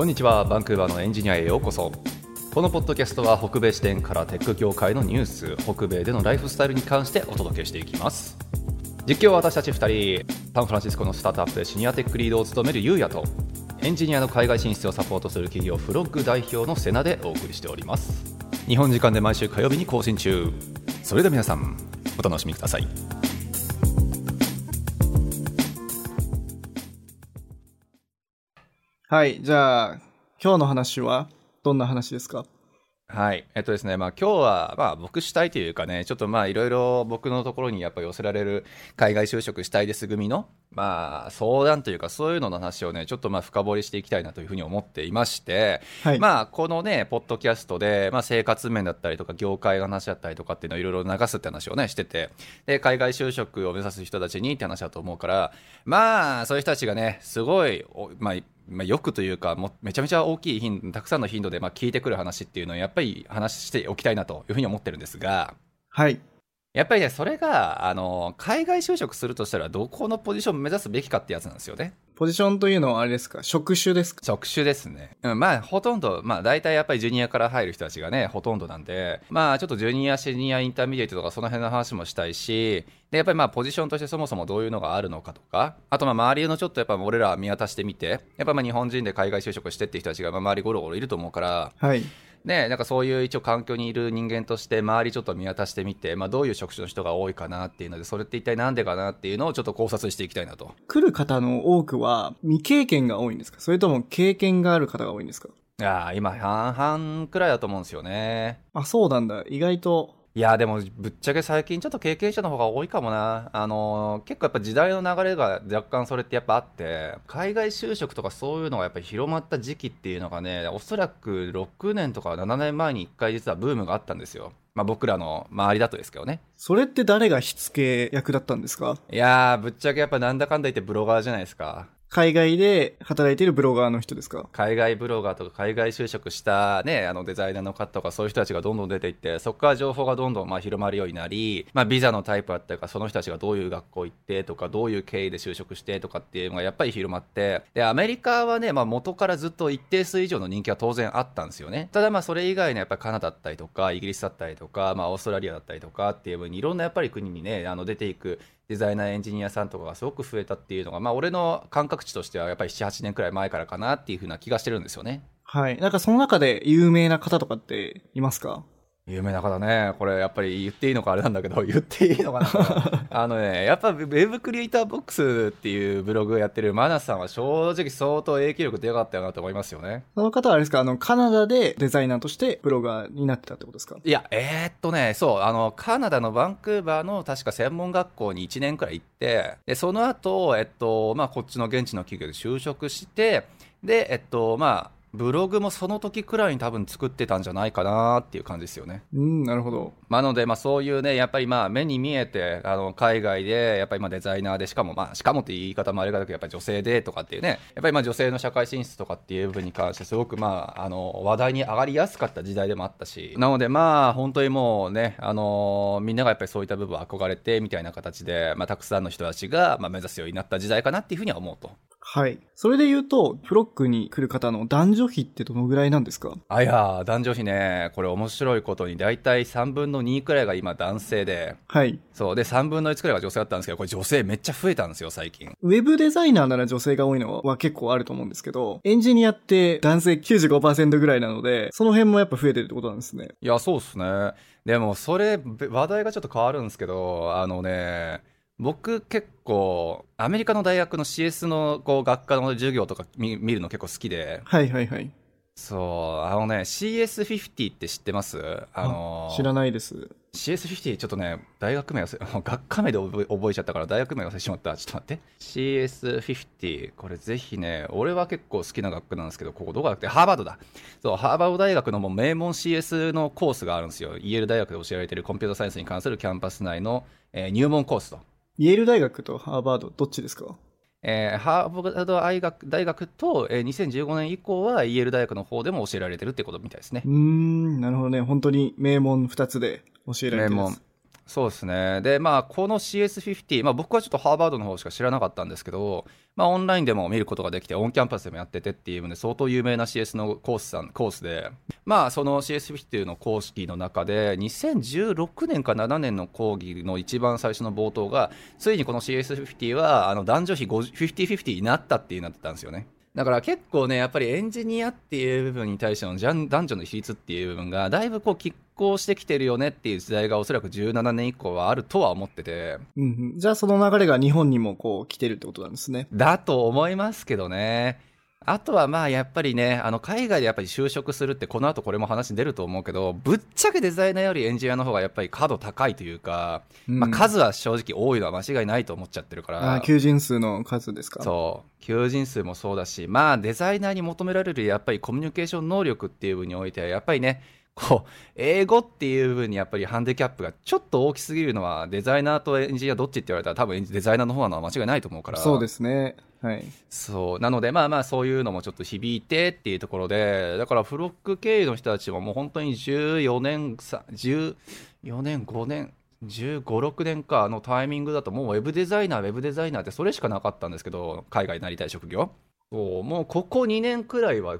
こんにちは。バンクーバーのエンジニアへようこそ。このポッドキャストは北米視点からテック業界のニュース北米でのライフスタイルに関してお届けしていきます。実況は私たち2人。サンフランシスコのスタートアップでシニアテックリードを務めるゆうやとエンジニアの海外進出をサポートする企業フロッグ代表のセナでお送りしております。日本時間で毎週火曜日に更新中。それでは皆さんお楽しみください。はい、じゃあ、今日の話はどんな話ですか？はい。えっとですね、まあ今日は、まあ僕主体というかね、ちょっとまあいろいろ僕のところにやっぱ寄せられる海外就職したいです組の、まあ相談というかそういうのの話をね、ちょっとまあ深掘りしていきたいなというふうに思っていまして、はい。まあこのね、ポッドキャストで、まあ生活面だったりとか業界の話だったりとかっていうのをいろいろ流すって話をね、してて、で、海外就職を目指す人たちにって話だと思うから、まあそういう人たちがね、すごい、おまあまあ、よくというかもめちゃめちゃ大きい頻度たくさんの頻度でまあ聞いてくる話っていうのをやっぱり話しておきたいなというふうに思ってるんですがはい。やっぱりねそれがあの海外就職するとしたらどこのポジションを目指すべきかってやつなんですよね。ポジションというのはあれですか？職種ですか？職種ですね、うん、まあほとんどまあ大体やっぱりジュニアから入る人たちがねほとんどなんでまあちょっとジュニアシニア intermediate とかその辺の話もしたいしでやっぱりまあポジションとしてそもそもどういうのがあるのかとかあとまあ周りのちょっとやっぱ俺ら見渡してみてやっぱまあ日本人で海外就職してっていう人たちがまあ周りゴロゴロいると思うからはい。ね、なんかそういう一応環境にいる人間として周りちょっと見渡してみて、まあ、どういう職種の人が多いかなっていうのでそれって一体なんでかなっていうのをちょっと考察していきたいなと来る方の多くは未経験が多いんですか？それとも経験がある方が多いんですか？いやー今半々くらいだと思うんですよねあ、そうなんだ。意外と。いやーでもぶっちゃけ最近ちょっと経験者の方が多いかもな。あのー結構やっぱ時代の流れが若干それってやっぱあって海外就職とかそういうのがやっぱり広まった時期っていうのがねおそらく6年とか7年前に1回実はブームがあったんですよ。まあ僕らの周りだとですけどね。それって誰が火付け役だったんですか？いやー、ぶっちゃけやっぱなんだかんだ言ってブロガーじゃないですか。海外で働いているブロガーの人ですか？海外ブロガーとか海外就職したね、あのデザイナーの方とかそういう人たちがどんどん出ていって、そこから情報がどんどんまあ広まるようになり、まあビザのタイプだったりとか、その人たちがどういう学校行ってとか、どういう経緯で就職してとかっていうのがやっぱり広まって、で、アメリカはね、まあ元からずっと一定数以上の人気は当然あったんですよね。ただまあそれ以外のやっぱりカナダだったりとか、イギリスだったりとか、まあオーストラリアだったりとかっていうふうにいろんなやっぱり国にね、あの出ていくデザイナーエンジニアさんとかがすごく増えたっていうのが、まあ、俺の感覚値としてはやっぱり78年くらい前からかなっていうふうな気がしてるんですよねはい。なんかその中で有名な方とかっていますか？有名な方ね。これやっぱり言っていいのかあれなんだけど 言っていいのかな。あのねやっぱウェブクリエイターボックスっていうブログをやってるマナさんは正直相当影響力でかかったよなと思いますよね。その方はあれですか？あの、カナダでデザイナーとしてブロガーになってたってことですか？いやえー、っとねそうあのカナダのバンクーバーの確か専門学校に1年くらい行ってでその後えっとまあこっちの現地の企業で就職してでえっとまあブログもその時くらいに多分作ってたんじゃないかなっていう感じですよね。うん、なるほど。まあ、なので、まあ、そういうね、やっぱりまあ目に見えて、あの海外で、やっぱりまあデザイナーで、しかも、まあ、しかもって言い方もあれだけど、やっぱり女性でとかっていうね、やっぱりまあ女性の社会進出とかっていう部分に関して、すごくまああの話題に上がりやすかった時代でもあったし、なので、まあ、本当にもうね、あのみんながやっぱりそういった部分を憧れてみたいな形で、まあ、たくさんの人たちがまあ目指すようになった時代かなっていうふうには思うと。はい。それで言うと、フロックに来る方の男女比ってどのぐらいなんですか？あいやー、男女比ね、これ面白いことに、大体3分の2くらいが今男性で、はい。そう。で、3分の1くらいが女性だったんですけど、これ女性めっちゃ増えたんですよ、最近。ウェブデザイナーなら女性が多いのは結構あると思うんですけど、エンジニアって男性95%ぐらいなので、その辺もやっぱ増えてるってことなんですね。いや、そうっすね。でも、それ、べ話題がちょっと変わるんですけど、あのね、僕結構、アメリカの大学の CS のこう学科の授業とか見見るの結構好きで、はいはいはい。そう、あのね、CS50 って知ってます？あの知らないです。CS50 ちょっとね、大学名忘れ、も う学科名で覚え覚えちゃったから大学名忘れてしまった。ちょっと待って。CS50、これぜひね、俺は結構好きな学科なんですけど、ここどこだっけハーバードだ。そう、ハーバード大学のもう名門 CS のコースがあるんですよ。イェール大学で教えられてるコンピュータサイエンスに関するキャンパス内の、えー入門コースと。イェール大学とハーバード、どっちですか？えーハーバード大学大学と、えー2015年以降はイェール大学の方でも教えられてるってことみたいですねうー。ん、なるほどね。本当に名門二つで教えられてるんです。そうですね。で、まあ、この CS50、まあ、僕はちょっとハーバードの方しか知らなかったんですけど、まあ、オンラインでも見ることができて、オンキャンパスでもやっててっていうので、相当有名な CS のコースさんコースで、まあ、その CS50 の公式の中で、2016年か7年の講義の一番最初の冒頭が、ついにこの CS50 は、あの男女比50-50になったっていうなってたんですよね。だから結構ね、やっぱりエンジニアっていう部分に対しての男女の比率っていう部分が、だいぶこう拮抗してきてるよねっていう時代がおそらく17年以降はあるとは思ってて。うん、うん、じゃあその流れが日本にもこう来てるってことなんですね。だと思いますけどね。あとはまあやっぱりね、あの海外でやっぱり就職するってこの後これも話出ると思うけど、ぶっちゃけデザイナーよりエンジニアの方がやっぱり角高いというか、うん、まあ数は正直多いのは間違いないと思っちゃってるから。あ求人数の数ですか？そう。求人数もそうだし、まあデザイナーに求められるやっぱりコミュニケーション能力っていう部分においては、やっぱりね、こう、英語っていう部分にやっぱりハンディキャップがちょっと大きすぎるのは、デザイナーとエンジニアどっちって言われたら多分デザイナーの方なのは間違いないと思うから。そうですね。はい。そう。なので、まあまあ、そういうのもちょっと響いてっていうところで、だからフロック経営の人たちはもう本当に14年、14年、5年、1516年かのタイミングだと、もうウェブデザイナー、ウェブデザイナーってそれしかなかったんですけど、海外になりたい職業。そうもうここ2年くらいは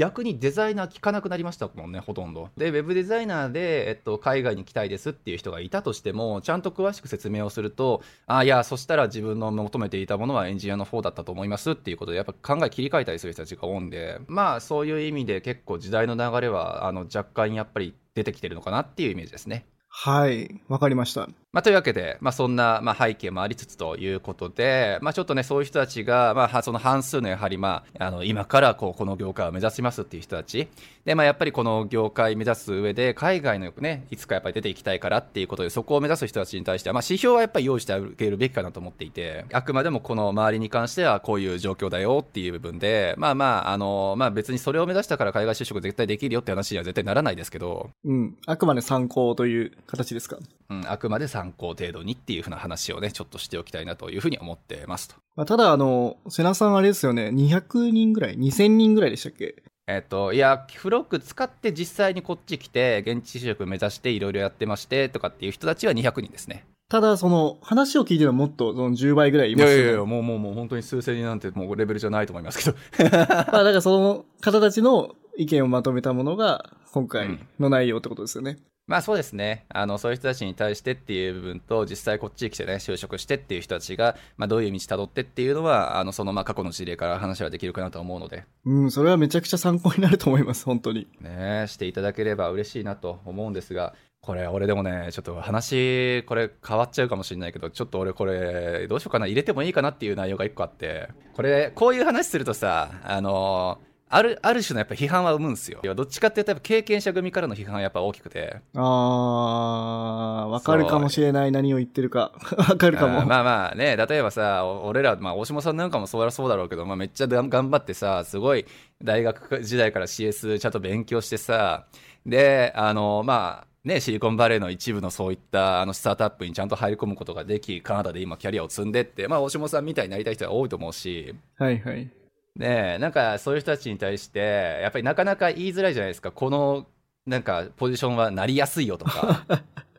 逆にデザイナー聞かなくなりましたもんね、ほとんど。で、ウェブデザイナーで、えっと、海外に行きたいですっていう人がいたとしても、ちゃんと詳しく説明をすると、あ、いや、そしたら自分の求めていたものはエンジニアの方だったと思いますっていうことで、やっぱ考え切り替えたりする人たちが多いんで、まあ、そういう意味で結構時代の流れは、あの、若干やっぱり出てきてるのかなっていうイメージですね。はい、わかりました。まあ、というわけで、まあ、そんな、まあ、背景もありつつということで、まあ、ちょっとね、そういう人たちが、まあ、その半数のやはり、まあ、あの、今からこう、この業界を目指しますっていう人たち。で、まあ、やっぱりこの業界目指す上で、海外のね、いつかやっぱり出ていきたいからっていうことで、そこを目指す人たちに対しては、まあ、指標はやっぱり用意してあげるべきかなと思っていて、あくまでもこの周りに関してはこういう状況だよっていう部分で、まあまあ、あの、まあ、別にそれを目指したから海外就職絶対できるよって話には絶対ならないですけど。うん。あくまで参考という形ですか？うん、あくまで参考程度にっていうふうな話をね、ちょっとしておきたいなというふうに思ってますと。まあ、ただ、あの、瀬名さんあれですよね、200人ぐらい ?2000 人ぐらいでしたっけ？えっと、いや、フロック使って実際にこっち来て、現地就職目指していろいろやってましてとかっていう人たちは200人ですね。ただ、その、話を聞いてるのはもっと、その10倍ぐらいいますよ、ね、いやいやいや、もうもうもう本当に数千人なんてもうレベルじゃないと思いますけど。まあ、だからその方たちの意見をまとめたものが、今回の内容ってことですよね。うんまあそうですね。あの、そういう人たちに対してっていう部分と、実際こっちに来てね、就職してっていう人たちが、まあどういう道辿ってっていうのは、あの、そのまあ過去の事例から話はできるかなと思うので。うん、それはめちゃくちゃ参考になると思います、本当に。ねしていただければ嬉しいなと思うんですが、これ、俺でもね、ちょっと話、これ変わっちゃうかもしれないけど、ちょっと俺これ、どうしようかな、入れてもいいかなっていう内容が一個あって、これ、こういう話するとさ、あのーある、ある種のやっぱ批判は生むんですよ。どっちかっていうと、経験者組からの批判はやっぱ大きくて。ああ、わかるかもしれない、何を言ってるか。わかるかも。まあまあね、例えばさ、俺ら、まあ、大島さんなんかもそうらそうだろうけど、まあめっちゃ頑張ってさ、すごい大学時代から CS ちゃんと勉強してさ、で、あの、まあ、ね、シリコンバレーの一部のそういったあのスタートアップにちゃんと入り込むことができ、カナダで今キャリアを積んでって、まあ、大島さんみたいになりたい人が多いと思うし、はいはい。ねえなんかそういう人たちに対して、やっぱりなかなか言いづらいじゃないですか。この、なんか、ポジションはなりやすいよとか。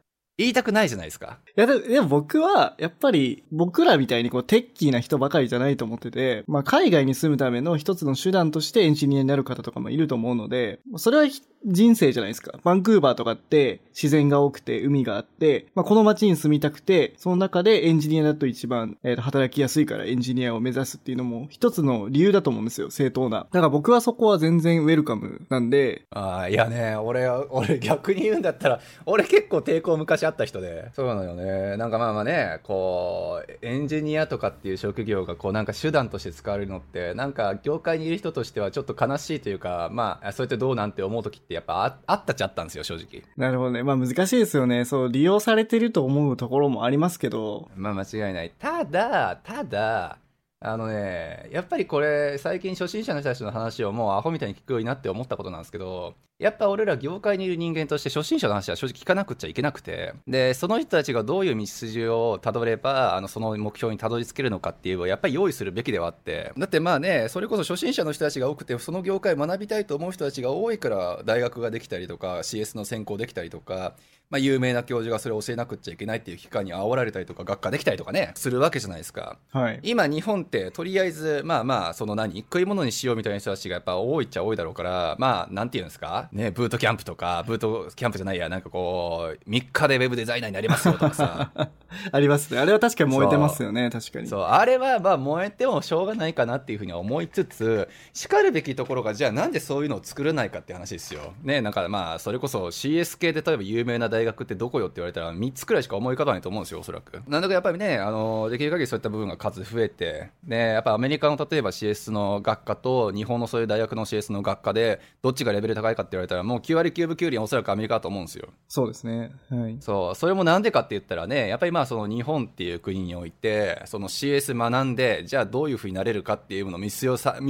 言いたくないじゃないですか。いや、でも僕は、やっぱり、僕らみたいにこう、テッキーな人ばかりじゃないと思ってて、まあ、海外に住むための一つの手段としてエンジニアになる方とかもいると思うので、それは人生じゃないですか。バンクーバーとかって自然が多くて海があって、まあ、この街に住みたくて、その中でエンジニアだと一番、えー、と働きやすいからエンジニアを目指すっていうのも一つの理由だと思うんですよ、正当な。だから僕はそこは全然ウェルカムなんで。ああ、いやね、俺、俺逆に言うんだったら、俺結構抵抗昔あった人で。そうなのよね。なんかまあまあね、こう、エンジニアとかっていう職業がこうなんか手段として使われるのって、なんか業界にいる人としてはちょっと悲しいというか、まあ、そうやってどうなんて思う時ってってやっぱあったっちゃったんですよ、正直。なるほどね。まあ難しいですよね。そう、利用されてると思うところもありますけど。まあ間違いない。ただ、ただ、あのね、やっぱりこれ、最近初心者の人たちの話をもうアホみたいに聞くようになって思ったことなんですけど、やっぱ俺ら業界にいる人間として初心者の話は正直聞かなくちゃいけなくて、で、その人たちがどういう道筋をたどれば、あの、その目標にたどり着けるのかっていうのをやっぱり用意するべきではあって、だってまあね、それこそ初心者の人たちが多くて、その業界学びたいと思う人たちが多いから大学ができたりとか、CS の専攻できたりとか、まあ、有名な教授がそれを教えなくちゃいけないっていう機関に煽られたりとか、学科できたりとかね、するわけじゃないですか。はい。今、日本って、とりあえず、まあまあ、その何、食い物にしようみたいな人たちがやっぱ多いっちゃ多いだろうから、まあ、なんていうんですか、ね、ブートキャンプとか、ブートキャンプじゃないや、なんかこう、3日でウェブデザイナーになりますよとかさ。ありますね。あれは確かに燃えてますよね、確かに。そう、あれはまあ燃えてもしょうがないかなっていうふうには思いつつ、しかるべきところが、じゃあなんでそういうのを作れないかって話ですよ。ね、なんかまあ、それこそ CS 系で例えば有名な大学ってどこよって言われたら3つくらいしか思い浮かばないと思うんですよ、おそらく。なんだかやっぱりね、あの、できる限りそういった部分が数増えて、ね、やっぱアメリカの例えば CS の学科と日本のそういう大学の CS の学科で、どっちがレベル高いかって言われたら、もう9割9分9厘おそらくアメリカだと思うんですよ。そうですね。はい。そう、それもなんでかって言ったらね、やっぱりまあその日本っていう国において、その CS 学んで、じゃあどういうふうになれるかっていうのの道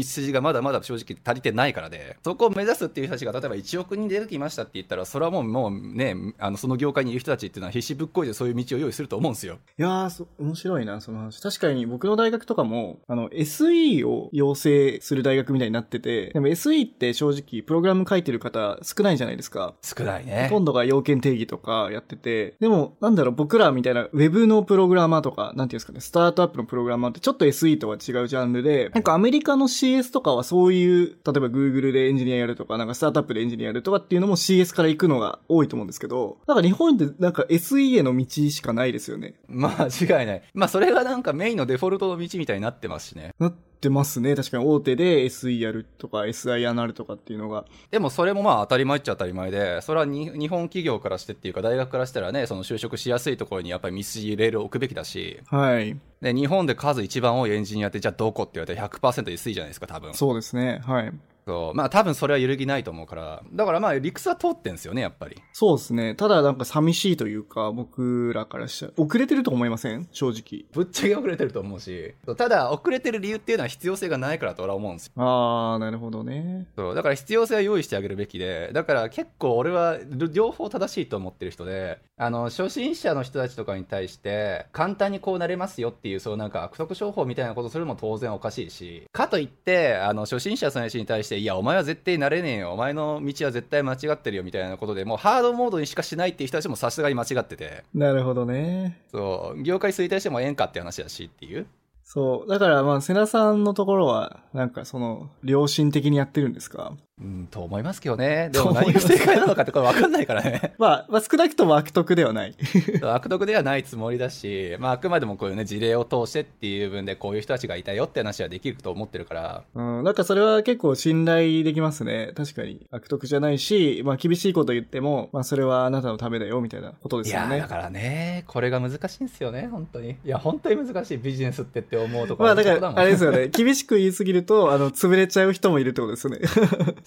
筋がまだまだ正直足りてないからで、そこを目指すっていう人たちが例えば1億人出てきましたって言ったら、それはもうもうね、あのその業界にいる人たちっていうのは必死ぶっこいでそういう道を用意すると思うんですよ。いやー、面白いな、その話。確かに僕の大学とかも、あの SE を養成する大学みたいになってて、でも SE って正直プログラム書いてる方少ないじゃないですか。少ないね。ほとんどが要件定義とかやってて、でもなんだろう、僕らみたいな Web のプログラマーとか、なんていうんですかね、スタートアップのプログラマーってちょっと SE とは違うジャンルで、なんかアメリカの CS とかはそういう、例えば Google でエンジニアやるとか、なんかスタートアップでエンジニアやるとかっていうのも CS から行くのが多いと思うんですけど、なんか日本ってなんか SE への道しかないですよね。まあ違いない。まあそれがなんかメインのデフォルトの道みたいになってますしね。なってますね。確かに大手で SE やるとか SI なるとかっていうのが。でもそれもまあ当たり前っちゃ当たり前で、それは日本企業からしてっていうか大学からしたらね、その就職しやすいところにやっぱり見据えレールを置くべきだし。はい。で、日本で数一番多いエンジニアってじゃあどこって言われたら 100%SE じゃないですか、多分。そうですね。はい。そう。まあ多分それは揺るぎないと思うから。だからまあ理屈は通ってんですよねやっぱり。そうですね。ただなんか寂しいというか僕らからしたら遅れてると思いません？正直。ぶっちゃけ遅れてると思うし。ただ遅れてる理由っていうのは必要性がないからと俺は思うんですよ。ああなるほどね。そう。だから必要性は用意してあげるべきで。だから結構俺は両方正しいと思ってる人であの初心者の人たちとかに対して簡単にこうなれますよっていうそうなんか悪徳商法みたいなことするのも当然おかしいし。かといってあの初心者さんに対していやお前は絶対なれねえよ。お前の道は絶対間違ってるよみたいなことでもうハードモードにしかしないっていう人たちもさすがに間違ってて。なるほどね。そう。業界衰退してもええんかって話だしっていう。そう。だからまあ、瀬名さんのところは、なんかその、良心的にやってるんですか？うん、と思いますけどね。でも何が正解なのかってこれ分かんないからね。まあ、まあ、少なくとも悪徳ではない。悪徳ではないつもりだし、まあ、あくまでもこういうね、事例を通してっていう分で、こういう人たちがいたよって話はできると思ってるから。うん、なんかそれは結構信頼できますね。確かに。悪徳じゃないし、まあ、厳しいこと言っても、まあ、それはあなたのためだよ、みたいなことですよね。いや、だからね、これが難しいんですよね、本当に。いや、本当に難しい、ビジネスってって思うところまあ、だから、あれですよね。厳しく言いすぎると、あの、潰れちゃう人もいるってことですよね。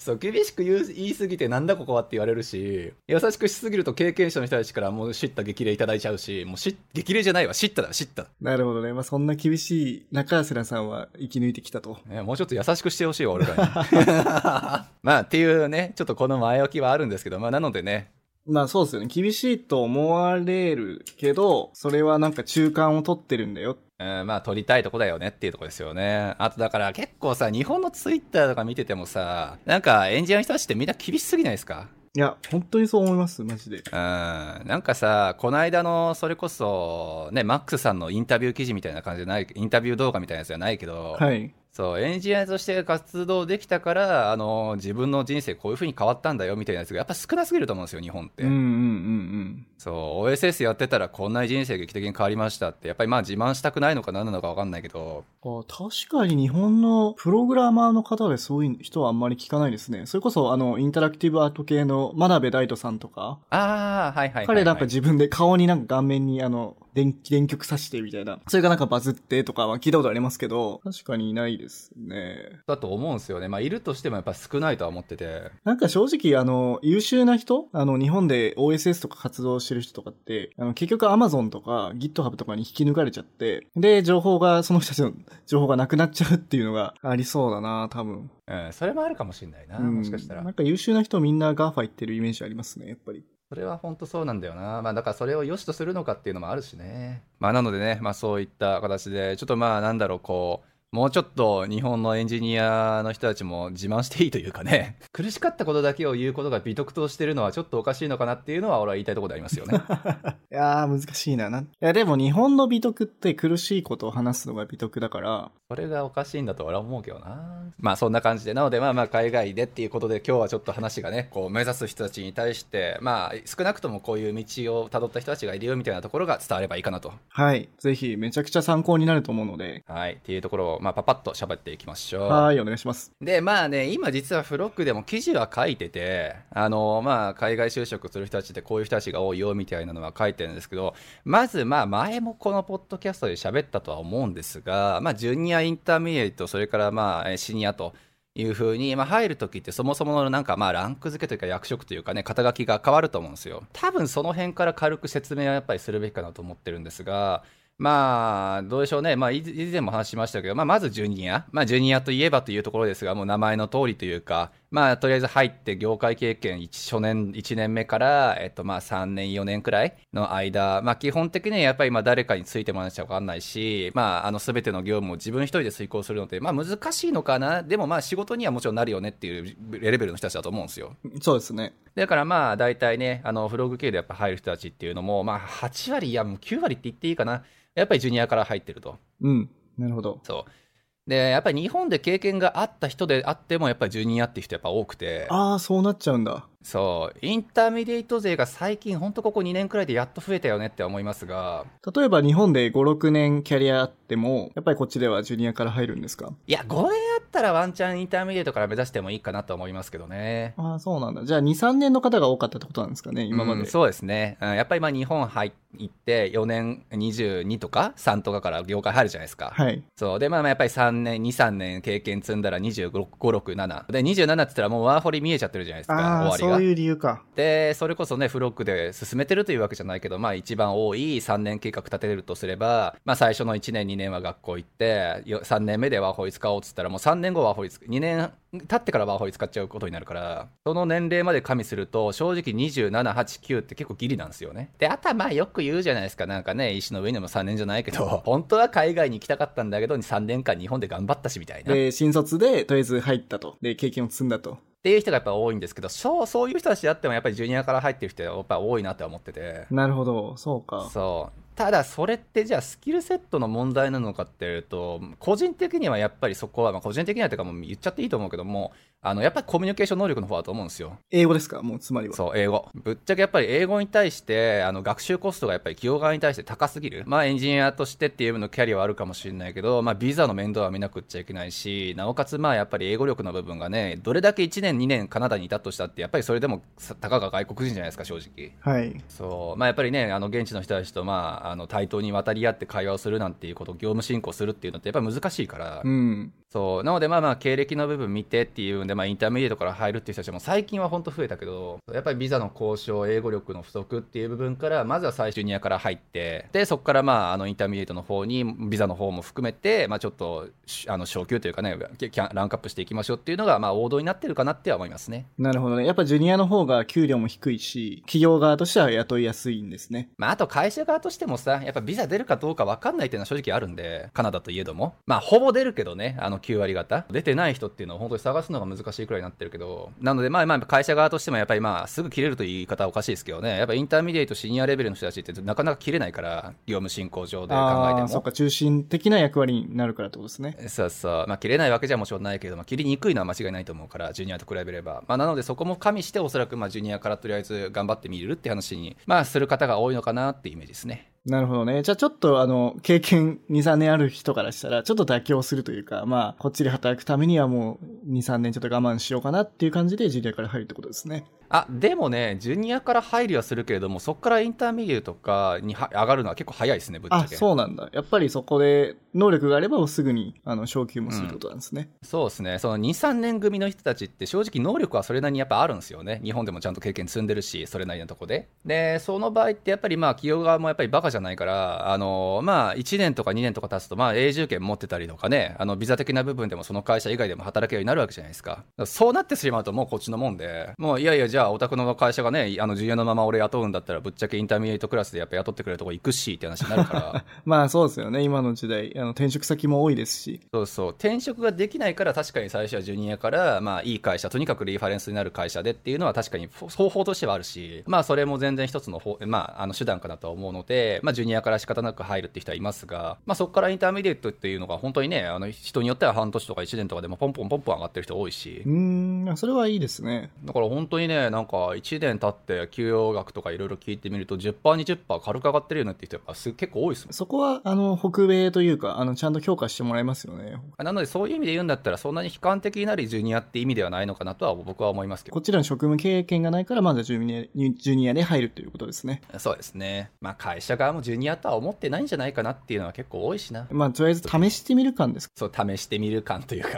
そう、厳しく言う言いすぎてなんだここはって言われるし、優しくしすぎると経験者の人たちからもう知った激励いただいちゃうし、もうし激励じゃないわ、知っただ、知った。なるほどね。まあそんな厳しい中瀬さんは生き抜いてきたと。ね、もうちょっと優しくしてほしいわ、俺らに。まあっていうね、ちょっとこの前置きはあるんですけど、まあなのでね、まあそうですよね。厳しいと思われるけど、それはなんか中間を取ってるんだようん、まあ撮りたいとこだよねっていうとこですよね。あとだから結構さ、日本のツイッターとか見ててもさ、なんかエンジニアの人たちってみんな厳しすぎないですか？いや、本当にそう思います、マジで。うん。なんかさ、この間の、それこそ、ね、マックスさんのインタビュー記事みたいな感じじゃない、インタビュー動画みたいなやつじゃないけど、はい。そう、エンジニアとして活動できたから、あの、自分の人生こういう風に変わったんだよみたいなやつがやっぱ少なすぎると思うんですよ、日本って。うんうんうんうん。そう、OSS やってたらこんな人生劇的に変わりましたって、やっぱりまあ自慢したくないのか何なのかわかんないけど。あ確かに日本のプログラマーの方でそういう人はあんまり聞かないですね。それこそあの、インタラクティブアート系の真鍋大斗さんとか。ああ、はいはいはい、はい、彼なんか自分で顔になんか顔面にあの、電気、電極刺してみたいな。それがなんかバズってとかは聞いたことありますけど、確かにいないですね。だと思うんですよね。まあ、いるとしてもやっぱ少ないとは思ってて。なんか正直、あの、優秀な人あの、日本で OSS とか活動してる人とかって、あの、結局 Amazon とか GitHub とかに引き抜かれちゃって、で、情報が、その人たちの情報がなくなっちゃうっていうのがありそうだな、多分。うん、それもあるかもしれないな、うんもしかしたらなん。か優秀な人みんな GAFA 行ってるイメージありますね、やっぱり。それは本当そうなんだよな。まあだからそれを良しとするのかっていうのもあるしね。まあなのでね、まあそういった形で、ちょっとまあなんだろう、こう、もうちょっと日本のエンジニアの人たちも自慢していいというかね、苦しかったことだけを言うことが美徳としてるのはちょっとおかしいのかなっていうのは俺は言いたいところでありますよね。いやー、難しいな。ないや、でも日本の美徳って苦しいことを話すのが美徳だから、それがおかしいんだと俺は思うけどな。まあそんな感じで、なのでまあまあ海外でっていうことで今日はちょっと話がね、こう目指す人たちに対して、まあ少なくともこういう道を辿った人たちがいるよみたいなところが伝わればいいかなと。はい。ぜひ、めちゃくちゃ参考になると思うので、はい。っていうところを、まあパパッと喋っていきましょう。はい、お願いします。で、まあね、今実はフロッグでも記事は書いてて、あの、まあ、海外就職する人たちってこういう人たちが多いよみたいなのは書いてるんですけど、まず、まあ、前もこのポッドキャストで喋ったとは思うんですが、まあ、ジュニア、 intermediate、それからまあ、えシニアと、いうふうに、まあ、入るときってそもそものなんかまあランク付けというか役職というかね肩書きが変わると思うんですよ多分その辺から軽く説明はやっぱりするべきかなと思ってるんですがまあ、どうでしょうね。まあ、以前も話しましたけど、まあ、まずジュニア。まあ、ジュニアといえばというところですが、もう名前の通りというか、まあ、とりあえず入って業界経験1初年、1年目から、えっと、まあ、3年、4年くらいの間、まあ、基本的にはやっぱり、まあ、誰かについてもらわなきゃわかんないし、まあ、あの、すべての業務を自分一人で遂行するのって、まあ、難しいのかな？でも、まあ、仕事にはもちろんなるよねっていうレベルの人たちだと思うんですよ。そうですね。だからまあ大体ね、あのフログ系でやっぱ入る人たちっていうのも、まあ8割、いやもう9割って言っていいかな。やっぱりジュニアから入ってると。うん。なるほど。そう。で、やっぱり日本で経験があった人であっても、やっぱりジュニアって人やっぱ多くて、ああ、そうなっちゃうんだ。そう、 intermediate 勢が最近、ほんとここ2年くらいでやっと増えたよねって思いますが、例えば日本で5、6年キャリアあっても、やっぱりこっちではジュニアから入るんですか？いや、5年あったらワンチャン intermediate から目指してもいいかなと思いますけどね。ああ、そうなんだ。じゃあ2、3年の方が多かったってことなんですかね、今まで。うんそうですね、うんやっぱりまあ日本入って4年22とか3とかから業界入るじゃないですか。はい。そう。で、まあまあやっぱり3年、2、3年経験積んだら25、6、7。で、27って言ったらもうワーホリ見えちゃってるじゃないですか、終わりが。そういう理由か。で、それこそね、フロックで進めてるというわけじゃないけど、まあ一番多い3年計画立てるとすれば、まあ最初の1年、2年は学校行って、よ3年目でワーホリ使おうっつったら、もう3年後ワーホリ使2年経ってからワーホリ使っちゃうことになるから、その年齢まで加味すると、正直27、8、9って結構ギリなんですよね。で、あとはまあよく言うじゃないですか、なんかね、石の上にも3年じゃないけど、本当は海外に行きたかったんだけど、3年間日本で頑張ったしみたいな。で、新卒でとりあえず入ったと。で、経験を積んだと。っていう人がやっぱ多いんですけど、そう、そういう人たちであってもやっぱりジュニアから入ってる人はやっぱ多いなって思ってて。なるほど、そうか。そう。ただそれってじゃあスキルセットの問題なのかっていうと、個人的にはやっぱりそこは、まあ、個人的にはというかもう言っちゃっていいと思うけども、あの、やっぱりコミュニケーション能力の方だと思うんですよ。英語ですか？もうつまりは。そう、英語。ぶっちゃけやっぱり英語に対して、あの、学習コストがやっぱり企業側に対して高すぎる。まあ、エンジニアとしてっていうのキャリアはあるかもしれないけど、まあ、ビザの面倒は見なくっちゃいけないし、なおかつ、まあ、やっぱり英語力の部分がね、どれだけ1年、2年カナダにいたとしたって、やっぱりそれでも、さたかが外国人じゃないですか、正直。はい。そう。まあ、やっぱりね、あの、現地の人たちと、まあ、あの、対等に渡り合って会話をするなんていうこと、業務進行するっていうのってやっぱり難しいから、うん。そう。なので、まあまあ、経歴の部分見てっていうんで、まあ、 intermediate から入るっていう人たちも最近は本当増えたけど、やっぱりビザの交渉、英語力の不足っていう部分から、まずは最初ジュニアから入って、で、そこからまあ、あの、 intermediate の方に、ビザの方も含めて、まあ、ちょっと、しあの、昇級というかね、ランクアップしていきましょうっていうのが、まあ、王道になってるかなっては思いますね。なるほどね。やっぱジュニアの方が給料も低いし、企業側としては雇いやすいんですね。まあ、あと会社側としてもさ、やっぱビザ出るかどうか分かんないっていうのは正直あるんで、カナダといえども。まあ、ほぼ出るけどね、あの9割方。出てない人っていうのは本当に探すのが難しいくらいになってるけど、なので、まあまあ、会社側としてもやっぱりまあ、すぐ切れるという言い方はおかしいですけどね、やっぱインターミディエイト、シニアレベルの人たちってなかなか切れないから、業務進行上で考えても。そっか、中心的な役割になるからってことですね。そうそう。まあ、切れないわけじゃもちろんないけど、まあ、切りにくいのは間違いないと思うから、ジュニアと比べれば。まあ、なので、そこも加味して、おそらく、まあ、ジュニアからとりあえず頑張ってみるって話に、まあ、する方が多いのかなっていうイメージですね。なるほどね。じゃあちょっとあの、経験2、3年ある人からしたら、ちょっと妥協するというか、まあ、こっちで働くためにはもう2、3年ちょっと我慢しようかなっていう感じでジュニアから入るってことですね。あでもねジュニアから入りはするけれどもそこから intermediate とかには上がるのは結構早いですねぶっちゃけ。あ、そうなんだ。やっぱりそこで能力があればすぐにあの昇級もすることなんですね。そうですね、その2、3年組の人たちって、正直、能力はそれなりにやっぱあるんですよね、日本でもちゃんと経験積んでるし、それなりのとこで。で、その場合って、やっぱりまあ企業側もやっぱりバカじゃないから、あのまあ、1年とか2年とか経つと、まあ、永住権持ってたりとかね、あのビザ的な部分でもその会社以外でも働けるようになるわけじゃないですか。だからそうなってしまうと、もうこっちのもんで、もういやいや、じゃあ、お宅の会社がね、あのジュニアのまま俺雇うんだったら、ぶっちゃけ intermediate クラスでやっぱ雇ってくれるとこ行くしって話になるから。まあそうですよね。今の時代、あの転職先も多いですし。そうそう転職ができないから確かに最初はジュニアから、まあ、いい会社とにかくリファレンスになる会社でっていうのは確かに方法としてはあるし、まあ、それも全然一つの方、まあ、あの手段かなとは思うので、まあ、ジュニアから仕方なく入るって人はいますが、まあ、そこから intermediate っていうのが本当にねあの人によっては半年とか1年とかでもポンポンポンポン上がってる人多いしうーん、それはいいですね。だから本当にねなんか1年経って給与額とかいろいろ聞いてみると 10%20% 軽く上がってるよねって人がす結構多いですもんそこは、あの、北米というか、あの、ちゃんと評価してもらえますよね。なのでそういう意味で言うんだったらそんなに悲観的になるジュニアって意味ではないのかなとは僕は思いますけどこちらの職務経験がないから、まずはジュニアジュニアで入るということですね。そうですね。まあ会社側もジュニアとは思ってないんじゃないかなっていうのは結構多いしな。まあ、とりあえず試してみる感です。そう、試してみる感というか。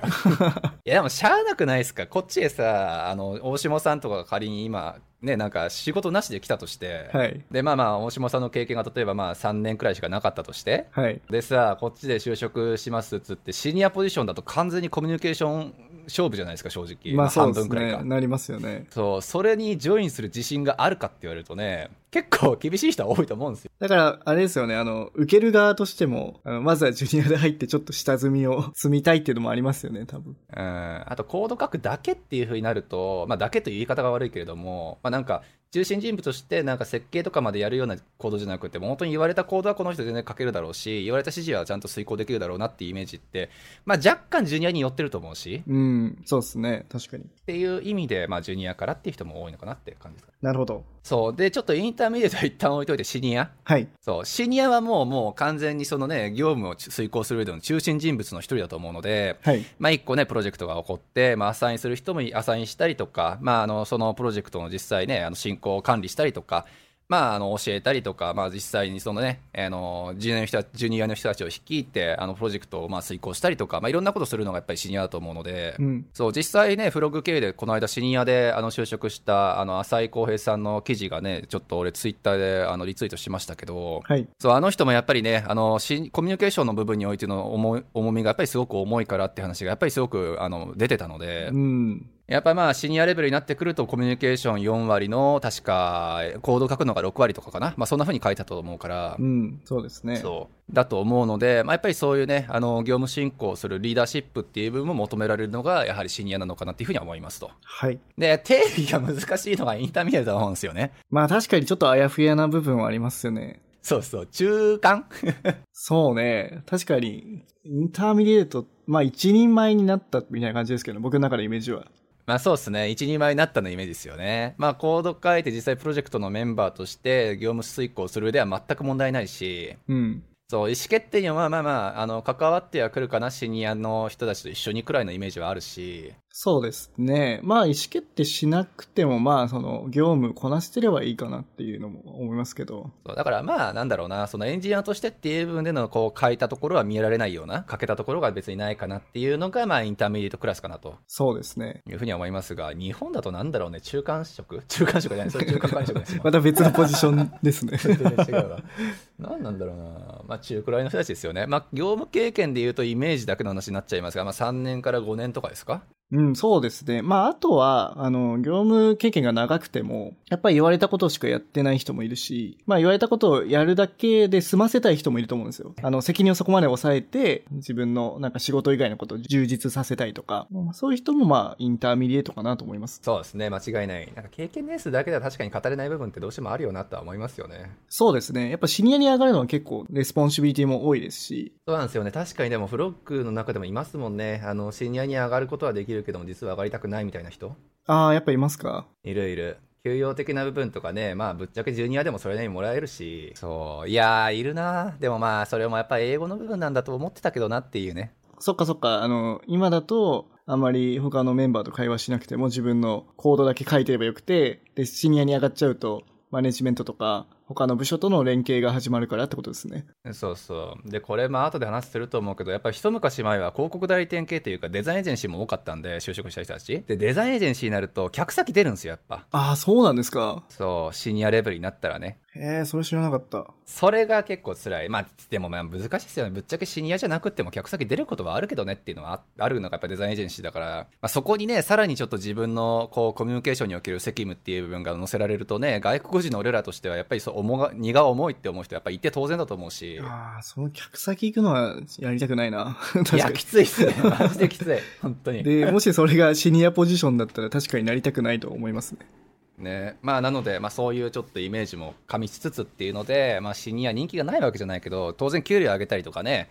いや、でもしゃあなくないですか？こっちへさ、あの、大下さんとかが仮に今、ね、なんか仕事なしで来たとして、はい。で、まあまあ、大下さんの経験が例えばまあ3年くらいしかなかったとして、はい。でさ、こっちで就職しますっつって、シニアポジションだと完全にコミュニケーション勝負じゃないですか、正直。まあ、そう半分くらいか。。ねなりますよね。そう、それにジョインする自信があるかって言われるとね、結構厳しい人は多いと思うんですよ。だから、あれですよね、あの、受ける側としても、あのまずはジュニアで入ってちょっと下積みを積みたいっていうのもありますよね、多分。うん、あとコード書くだけっていう風になると、まあ、だけという言い方が悪いけれども、まあ、なんか中心人物としてなんか設計とかまでやるようなコードじゃなくても本当に言われたコードはこの人全然書けるだろうし言われた指示はちゃんと遂行できるだろうなっていうイメージって、まあ、若干ジュニアに寄ってると思うしうん、そうですね、確かに。っていう意味で、まあ、ジュニアからっていう人も多いのかなっていう感じですかなるほど。そうでちょっと intermediate は一旦置いといてシニアはい。そうシニアはもうもう完全にそのね業務を遂行する上での中心人物の一人だと思うので、はい。まあ、一個ね、プロジェクトが起こって、まあ、アサインする人もアサインしたりとか、まあ、あのそのプロジェクトの実際ね、あの進行を管理したりとか、まあ、あの教えたりとか、まあ、実際にそのね、あのジュニアの人ジュニアの人たちを率いて、あのプロジェクトをまあ遂行したりとか、まあ、いろんなことするのがやっぱりシニアだと思うので、うん。そう実際ね、フログ経由でこの間、シニアであの就職したあの浅井浩平さんの記事がね、ちょっと俺、ツイッターであのリツイートしましたけど、はい。そうあの人もやっぱりねあのしコミュニケーションの部分においての重い重みがやっぱりすごく重いからって話がやっぱりすごくあの出てたので、うん。やっぱりまあシニアレベルになってくるとコミュニケーション4割の確かコード書くのが6割とかかな、まあ、そんな風に書いたと思うから、うん。そうですね。そうだと思うので、まあ、やっぱりそういうねあの業務進行するリーダーシップっていう部分も求められるのがやはりシニアなのかなっていうふうには思いますと。はい。で定義が難しいのが intermediate だと思うんですよね。まあ確かにちょっとあやふやな部分はありますよね。そうそう中間？そうね。確かに、 intermediate、まあ一人前になったみたいな感じですけど、僕の中のイメージは。まあそうですね、一人前になったのイメージですよね。まあコード書いて実際プロジェクトのメンバーとして業務遂行する上では全く問題ないし、うん。そう、意思決定にはまあまあまあ、あの、関わってはくるかな、シニアの人たちと一緒にくらいのイメージはあるし、そうですね。まあ意思決定しなくても、まあその業務こなしてればいいかなっていうのも思いますけど。だからまあなんだろうな、そのエンジニアとしてっていう部分でのこう書いたところは見えられないような、欠けたところが別にないかなっていうのが、まあ intermediate クラスかなとそうですね。いうふうには思いますが、日本だとなんだろうね、中間職 中間職じゃない、それ中間管理職ですよまた別のポジションですね。全然違うわ。何なんだろうな。まあ、中くらいの人たちですよね。まあ、業務経験で言うとイメージだけの話になっちゃいますが、まあ、3年から5年とかですか？うん、そうですね。まあ、あとは、あの、業務経験が長くても、やっぱり言われたことしかやってない人もいるし、まあ、言われたことをやるだけで済ませたい人もいると思うんですよ。あの、責任をそこまで抑えて、自分のなんか仕事以外のことを充実させたいとか、まあそういう人もまあ、 intermediate かなと思います。そうですね、間違いない。なんか経験年数だけでは確かに語れない部分ってどうしてもあるよなとは思いますよね。そうですね。やっぱシニアに上がるのは結構、 responsibility も多いですし、そうなんですよね。確かにでも、フロックの中でもいますもんね。あの、シニアに上がることはできるけども、実は上がりたくないみたいな人？ああ、やっぱいますか？いるいる。給与的な部分とかね、まあ、ぶっちゃけジュニアでもそれなりにもらえるし、そう、いやー、いるな。でもまあ、それもやっぱり英語の部分なんだと思ってたけどなっていうね。そっかそっか、あの、今だと、あんまり他のメンバーと会話しなくても自分のコードだけ書いてればよくて、で、シニアに上がっちゃうと、マネジメントとか、他の部署との連携が始まるからってことですね。そうそう。で、これ、まあ、後で話すると思うけど、やっぱり一昔前は広告代理店系というか、デザインエージェンシーも多かったんで、就職した人たち。で、デザインエージェンシーになると、客先出るんですよ、やっぱ。ああ、そうなんですか。そう、シニアレベルになったらね。へえ、それ知らなかった。それが結構辛い。まあ、でもまあ難しいですよね。ぶっちゃけシニアじゃなくても客先出ることはあるけどねっていうのはああるのがやっぱデザインエージェンシーだから、まあ、そこにね、さらにちょっと自分のこうコミュニケーションにおける責務っていう部分が載せられるとね、外国人の俺らとしてはやっぱりそう重が荷が重いって思う人やっぱいて当然だと思うし。ああ、その客先行くのはやりたくないな。いや、きついっすね。マジできつい。本当に。で、もしそれがシニアポジションだったら確かになりたくないと思いますね。ね、まあなので、まあ、そういうちょっとイメージも加味しつつっていうので、まあ、シニア人気がないわけじゃないけど当然給料上げたりとかね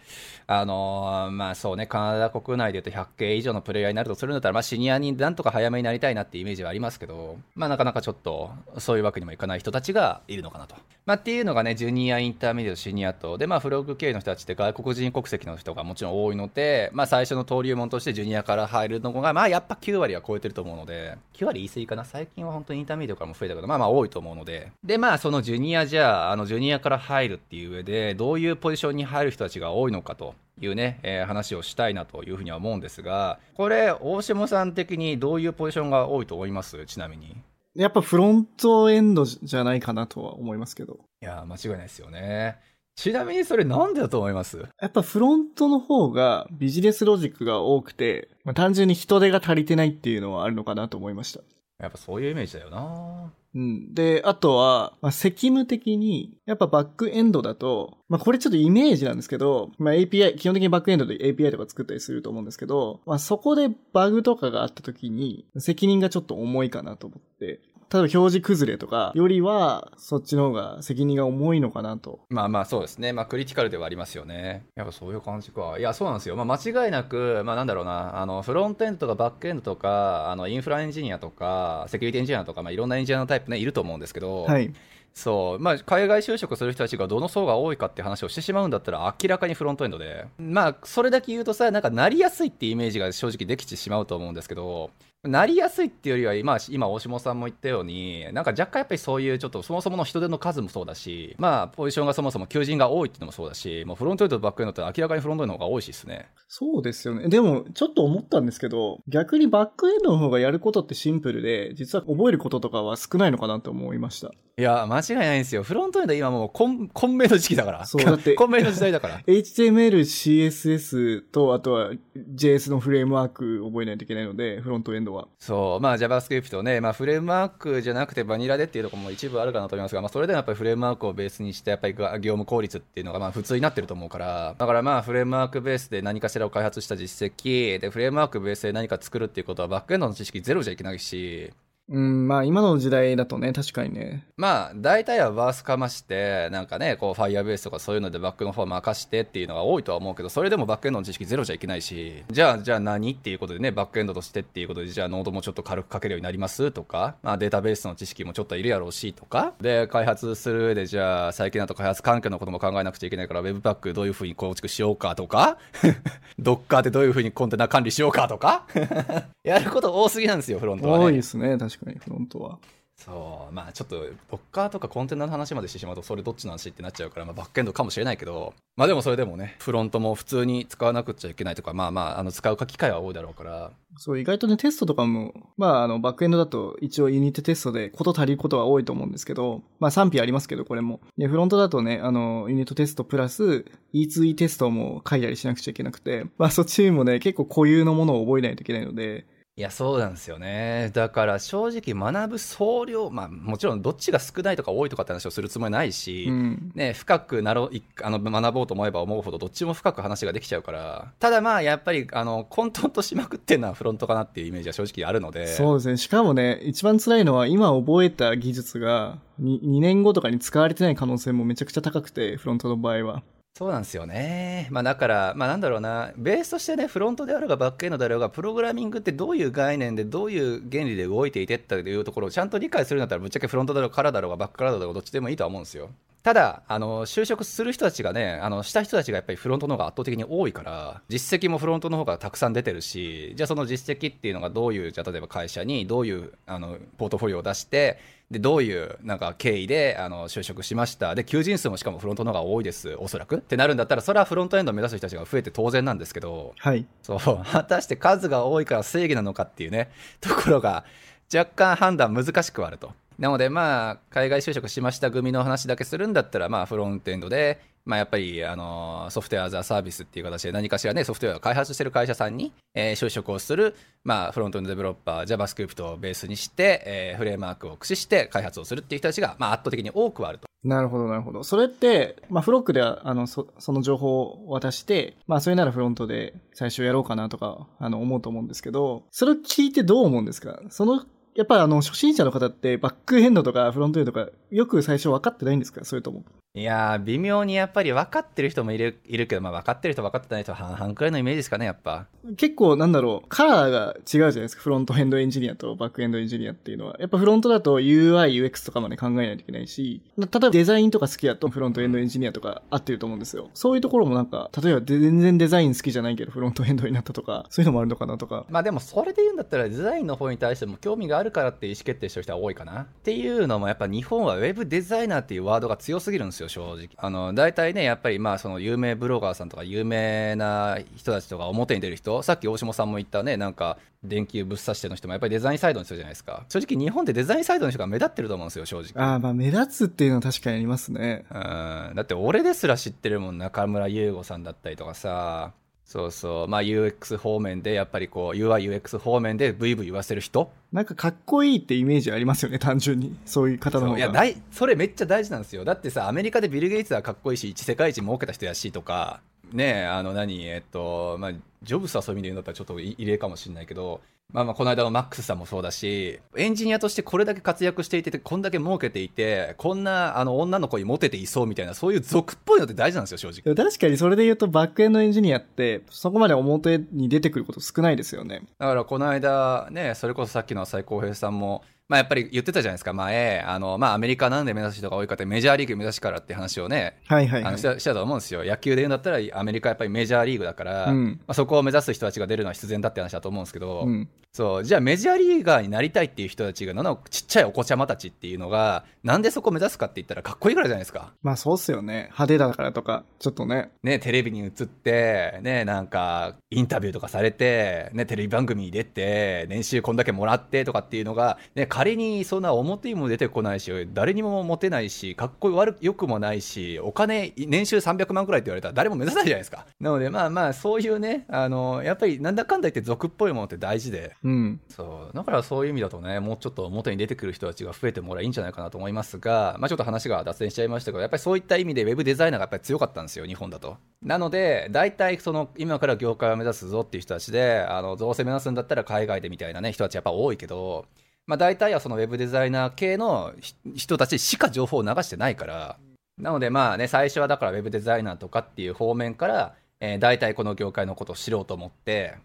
あのーまあそうねカナダ国内でいうと100系以上のプレイヤーになるとするんだったら、まあ、シニアになんとか早めになりたいなっていうイメージはありますけど、まあ、なかなかちょっとそういうわけにもいかない人たちがいるのかなと、まあ、っていうのがねジュニアインターメディアシニアとで、まあ、フログ系の人たちって外国人国籍の人がもちろん多いので、まあ、最初の登竜門としてジュニアから入るのが、まあ、やっぱ9割は超えてると思うので9割言い過ぎかな。最近は本当にインターメディアからも増えたけど、まあまあ多いと思うので。で、まあそのジュニアじゃあ、あのジュニアから入るっていう上で、どういうポジションに入る人たちが多いのかというね、えー話をしたいなというふうには思うんですが、これ、大下さん的にどういうポジションが多いと思います？ちなみに。いやっぱフロントエンドじゃないかなとは思いますけど。や、間違いないですよね。ちなみにそれなんでだと思います？やっぱフロントの方がビジネスロジックが多くて、まあ、単純に人手が足りてないっていうのはあるのかなと思いました。やっぱそういうイメージだよなうん。で、あとは、まあ、責務的に、やっぱバックエンドだと、まあ、これちょっとイメージなんですけど、まあ、API、基本的にバックエンドで API とか作ったりすると思うんですけど、まあ、そこでバグとかがあった時に、責任がちょっと重いかなと思って、ただ表示崩れとかよりは、そっちの方が責任が重いのかなと。まあまあそうですね。まあクリティカルではありますよね。やっぱそういう感じか。いや、そうなんですよ。まあ間違いなく、まあなんだろうな、あの、フロントエンドとかバックエンドとか、あの、インフラエンジニアとか、セキュリティエンジニアとか、まあいろんなエンジニアのタイプね、いると思うんですけど、はい。そう、まあ、海外就職する人たちがどの層が多いかって話をしてしまうんだったら、明らかにフロントエンドで、まあ、それだけ言うとさ、なんか、なりやすいってイメージが正直できてしまうと思うんですけど、なりやすいっていうよりは、今、今大下さんも言ったように、なんか若干やっぱりそういう、ちょっとそもそもの人手の数もそうだし、まあ、ポジションがそもそも求人が多いっていうのもそうだし、もうフロントエンドとバックエンドって明らかにフロントエンドの方が多いしですね。そうですよね。でも、ちょっと思ったんですけど、逆にバックエンドの方がやることってシンプルで、実は覚えることとかは少ないのかなと思いました。いや、間違いないんですよ。フロントエンド今もう、混混迷の時期だから。そうだって 混迷の時代だから。HTML、CSS と、あとは JS のフレームワーク覚えないといけないので、フロントエンドは。そう、まあ JavaScript ね、まあフレームワークじゃなくてバニラでっていうところも一部あるかなと思いますが、まあそれでもやっぱりフレームワークをベースにして、やっぱりが業務効率っていうのがまあ普通になってると思うから、だからまあフレームワークベースで何かしらを開発した実績、で、フレームワークベースで何か作るっていうことはバックエンドの知識ゼロじゃいけないし、うん、まあ今の時代だとね、確かにね。まあ、大体は BaaS かまして、なんかね、こう、 Firebase とかそういうのでバックの方任してっていうのが多いとは思うけど、それでもバックエンドの知識ゼロじゃいけないし、じゃあ、じゃあ何っていうことでね、バックエンドとしてっていうことで、じゃあ Node もちょっと軽く書けるようになりますとか、まあデータベースの知識もちょっといるやろうしとか、で、開発する上で、じゃあ最近だと開発環境のことも考えなくちゃいけないから、ウェブパックどういうふうに構築しようかとか、ドッカーでどういうふうにコンテナ管理しようかとか、やること多すぎなんですよ、フロントはね。多いですね、確かに、フロントは。そうまあちょっとドッカーとかコンテナの話までしてしまうとそれどっちの話ってなっちゃうから、まあ、バックエンドかもしれないけどまあでもそれでもねフロントも普通に使わなくちゃいけないとかまあまああの使う機会は多いだろうからそう、意外とね、テストとかも、まあ、あの、バックエンドだと一応ユニットテストでこと足りることは多いと思うんですけど、まあ賛否ありますけど、これも。で、フロントだとね、あの、ユニットテストプラス E2E テストも書いたりしなくちゃいけなくて、まあそっちもね、結構固有のものを覚えないといけないので、いやそうなんですよねだから正直学ぶ総量まあもちろんどっちが少ないとか多いとかって話をするつもりないし、うん。ね、深くなろあの学ぼうと思えば思うほどどっちも深く話ができちゃうからただまあやっぱりあの混沌としまくってるのはフロントかなっていうイメージは正直あるのでそうですね。しかもね、一番辛いのは今覚えた技術が 2, 2年後とかに使われてない可能性もめちゃくちゃ高くて、フロントの場合は。そうなんですよね。まあだから、まあなんだろうな、ベースとしてね、フロントであるがバックエンドであるが、プログラミングってどういう概念で、どういう原理で動いていてっていうところをちゃんと理解するんだったら、ぶっちゃけフロントだろう、からだろうが、バックからだろうが、どっちでもいいとは思うんですよ。ただ、あの、就職する人たちがね、あの、した人たちがやっぱりフロントの方が圧倒的に多いから、実績もフロントの方がたくさん出てるし、じゃあその実績っていうのがどういう、じゃあ例えば会社にどういう、あの、ポートフォリオを出して、で、どういう、なんか、経緯で、あの、就職しました。で、求人数もしかもフロントの方が多いです、おそらく。ってなるんだったら、それはフロントエンドを目指す人たちが増えて当然なんですけど、はい。そう、果たして数が多いから正義なのかっていうね、ところが、若干判断難しくはあると。なので、まあ、海外就職しました組の話だけするんだったら、まあ、フロントエンドで、まあ、やっぱり、あの、ソフトウェアザーサービスっていう形で何かしらね、ソフトウェアを開発してる会社さんに、えー、就職をする、まあ、フロントエンドデベロッパー、JavaScript をベースにして、えー、フレームワークを駆使して開発をするっていう人たちが、まあ、圧倒的に多くはあると。なるほど、なるほど。それって、まあ、フロックでは、あの、そ、その情報を渡して、まあ、それならフロントで最初やろうかなとか、あの、思うと思うんですけど、それを聞いてどう思うんですか？そのやっぱあの、初心者の方ってバックエンドとかフロントエンドとかよく最初分かってないんですか？それとも。いやー、微妙にやっぱり分かってる人もいる、いるけど、まあ分かってる人分かってない人は半々くらいのイメージですかね、やっぱ。結構なんだろう、カラーが違うじゃないですか？フロントエンドエンジニアとバックエンドエンジニアっていうのは。やっぱフロントだと UI、UX とかまで考えないといけないし、例えばデザインとか好きだとフロントエンドエンジニアとか合ってると思うんですよ。そういうところもなんか、例えば全然デザイン好きじゃないけどフロントエンドになったとか、そういうのもあるのかなとか。まあでもそれで言うんだったらデザインの方に対しても興味があるからって意思決定してる人は多いかな。っていうのもやっぱ日本はウェブデザイナーっていうワードが強すぎるんですよ、正直。あの、大体ね、やっぱりまあその有名ブロガーさんとか有名な人たちとか表に出る人、さっき大下さんも言ったね、なんか電球ぶっ刺しての人もやっぱりデザインサイドの人じゃないですか。正直日本でデザインサイドの人が目立ってると思うんですよ、正直。ああ、まあ目立つっていうのは確かにありますね。うん。だって俺ですら知ってるもん、中村優吾さんだったりとかさ、そうそう。まあ UX 方面で、やっぱりこう UI、UX 方面でブイブイ言わせる人？なんかかっこいいってイメージありますよね、単純に。そういう方の方が。いや、大、それめっちゃ大事なんですよ。だってさ、アメリカでビル・ゲイツはかっこいいし、世界一儲けた人やしとか、ねえ、あの何、えっと、まあ、ジョブスはそういう意味で言うんだったらちょっと異例かもしれないけど、まあまあ、この間のマックスさんもそうだし、エンジニアとしてこれだけ活躍していて、こんだけ儲けていて、こんな、あの、女の子にモテていそうみたいな、そういう俗っぽいのって大事なんですよ、正直。確かにそれで言うと、バックエンドエンジニアって、そこまで表に出てくること少ないですよね。だから、この間、ね、それこそさっきの浅井浩平さんも、まあやっぱり言ってたじゃないですか、前、あの、まあアメリカなんで目指す人が多いかってメジャーリーグ目指すからって話をね、はいはい、はい、あのしたしたと思うんですよ。野球で言うんだったらアメリカやっぱりメジャーリーグだから、うん、まあ、そこを目指す人たちが出るのは必然だって話だと思うんですけど、うん、そう、じゃあメジャーリーガーになりたいっていう人たちが、のちっちゃいお子ちゃまたちっていうのが、なんでそこを目指すかって言ったらかっこいいからじゃないですか。まあそうっすよね。派手だからとか、ちょっとね。ね、テレビに映って、ね、なんか、インタビューとかされて、ね、テレビ番組に出て、年収こんだけもらってとかっていうのが、ね、仮にそんな表にも出てこないし、誰にもモテないし、かっこ悪よくもないし、お金、年収300万くらいって言われたら誰も目指さないじゃないですか。なので、まあまあ、そういうね、あの、やっぱりなんだかんだ言って俗っぽいものって大事で、うん。そう。だからそういう意味だとね、もうちょっと表に出てくる人たちが増えてもらえばいいんじゃないかなと思いますが、まあちょっと話が脱線しちゃいましたけど、やっぱりそういった意味でウェブデザイナーがやっぱり強かったんですよ、日本だと。なので、大体その、今から業界を目指すぞっていう人たちで、あの、どうせ目指すんだったら海外でみたいなね、人たちやっぱ多いけど、まあ、大体はそのウェブデザイナー系の人たちしか情報を流してないから、なのでまあね、最初はだからウェブデザイナーとかっていう方面から、えー、大体この業界のことを知ろうと思って、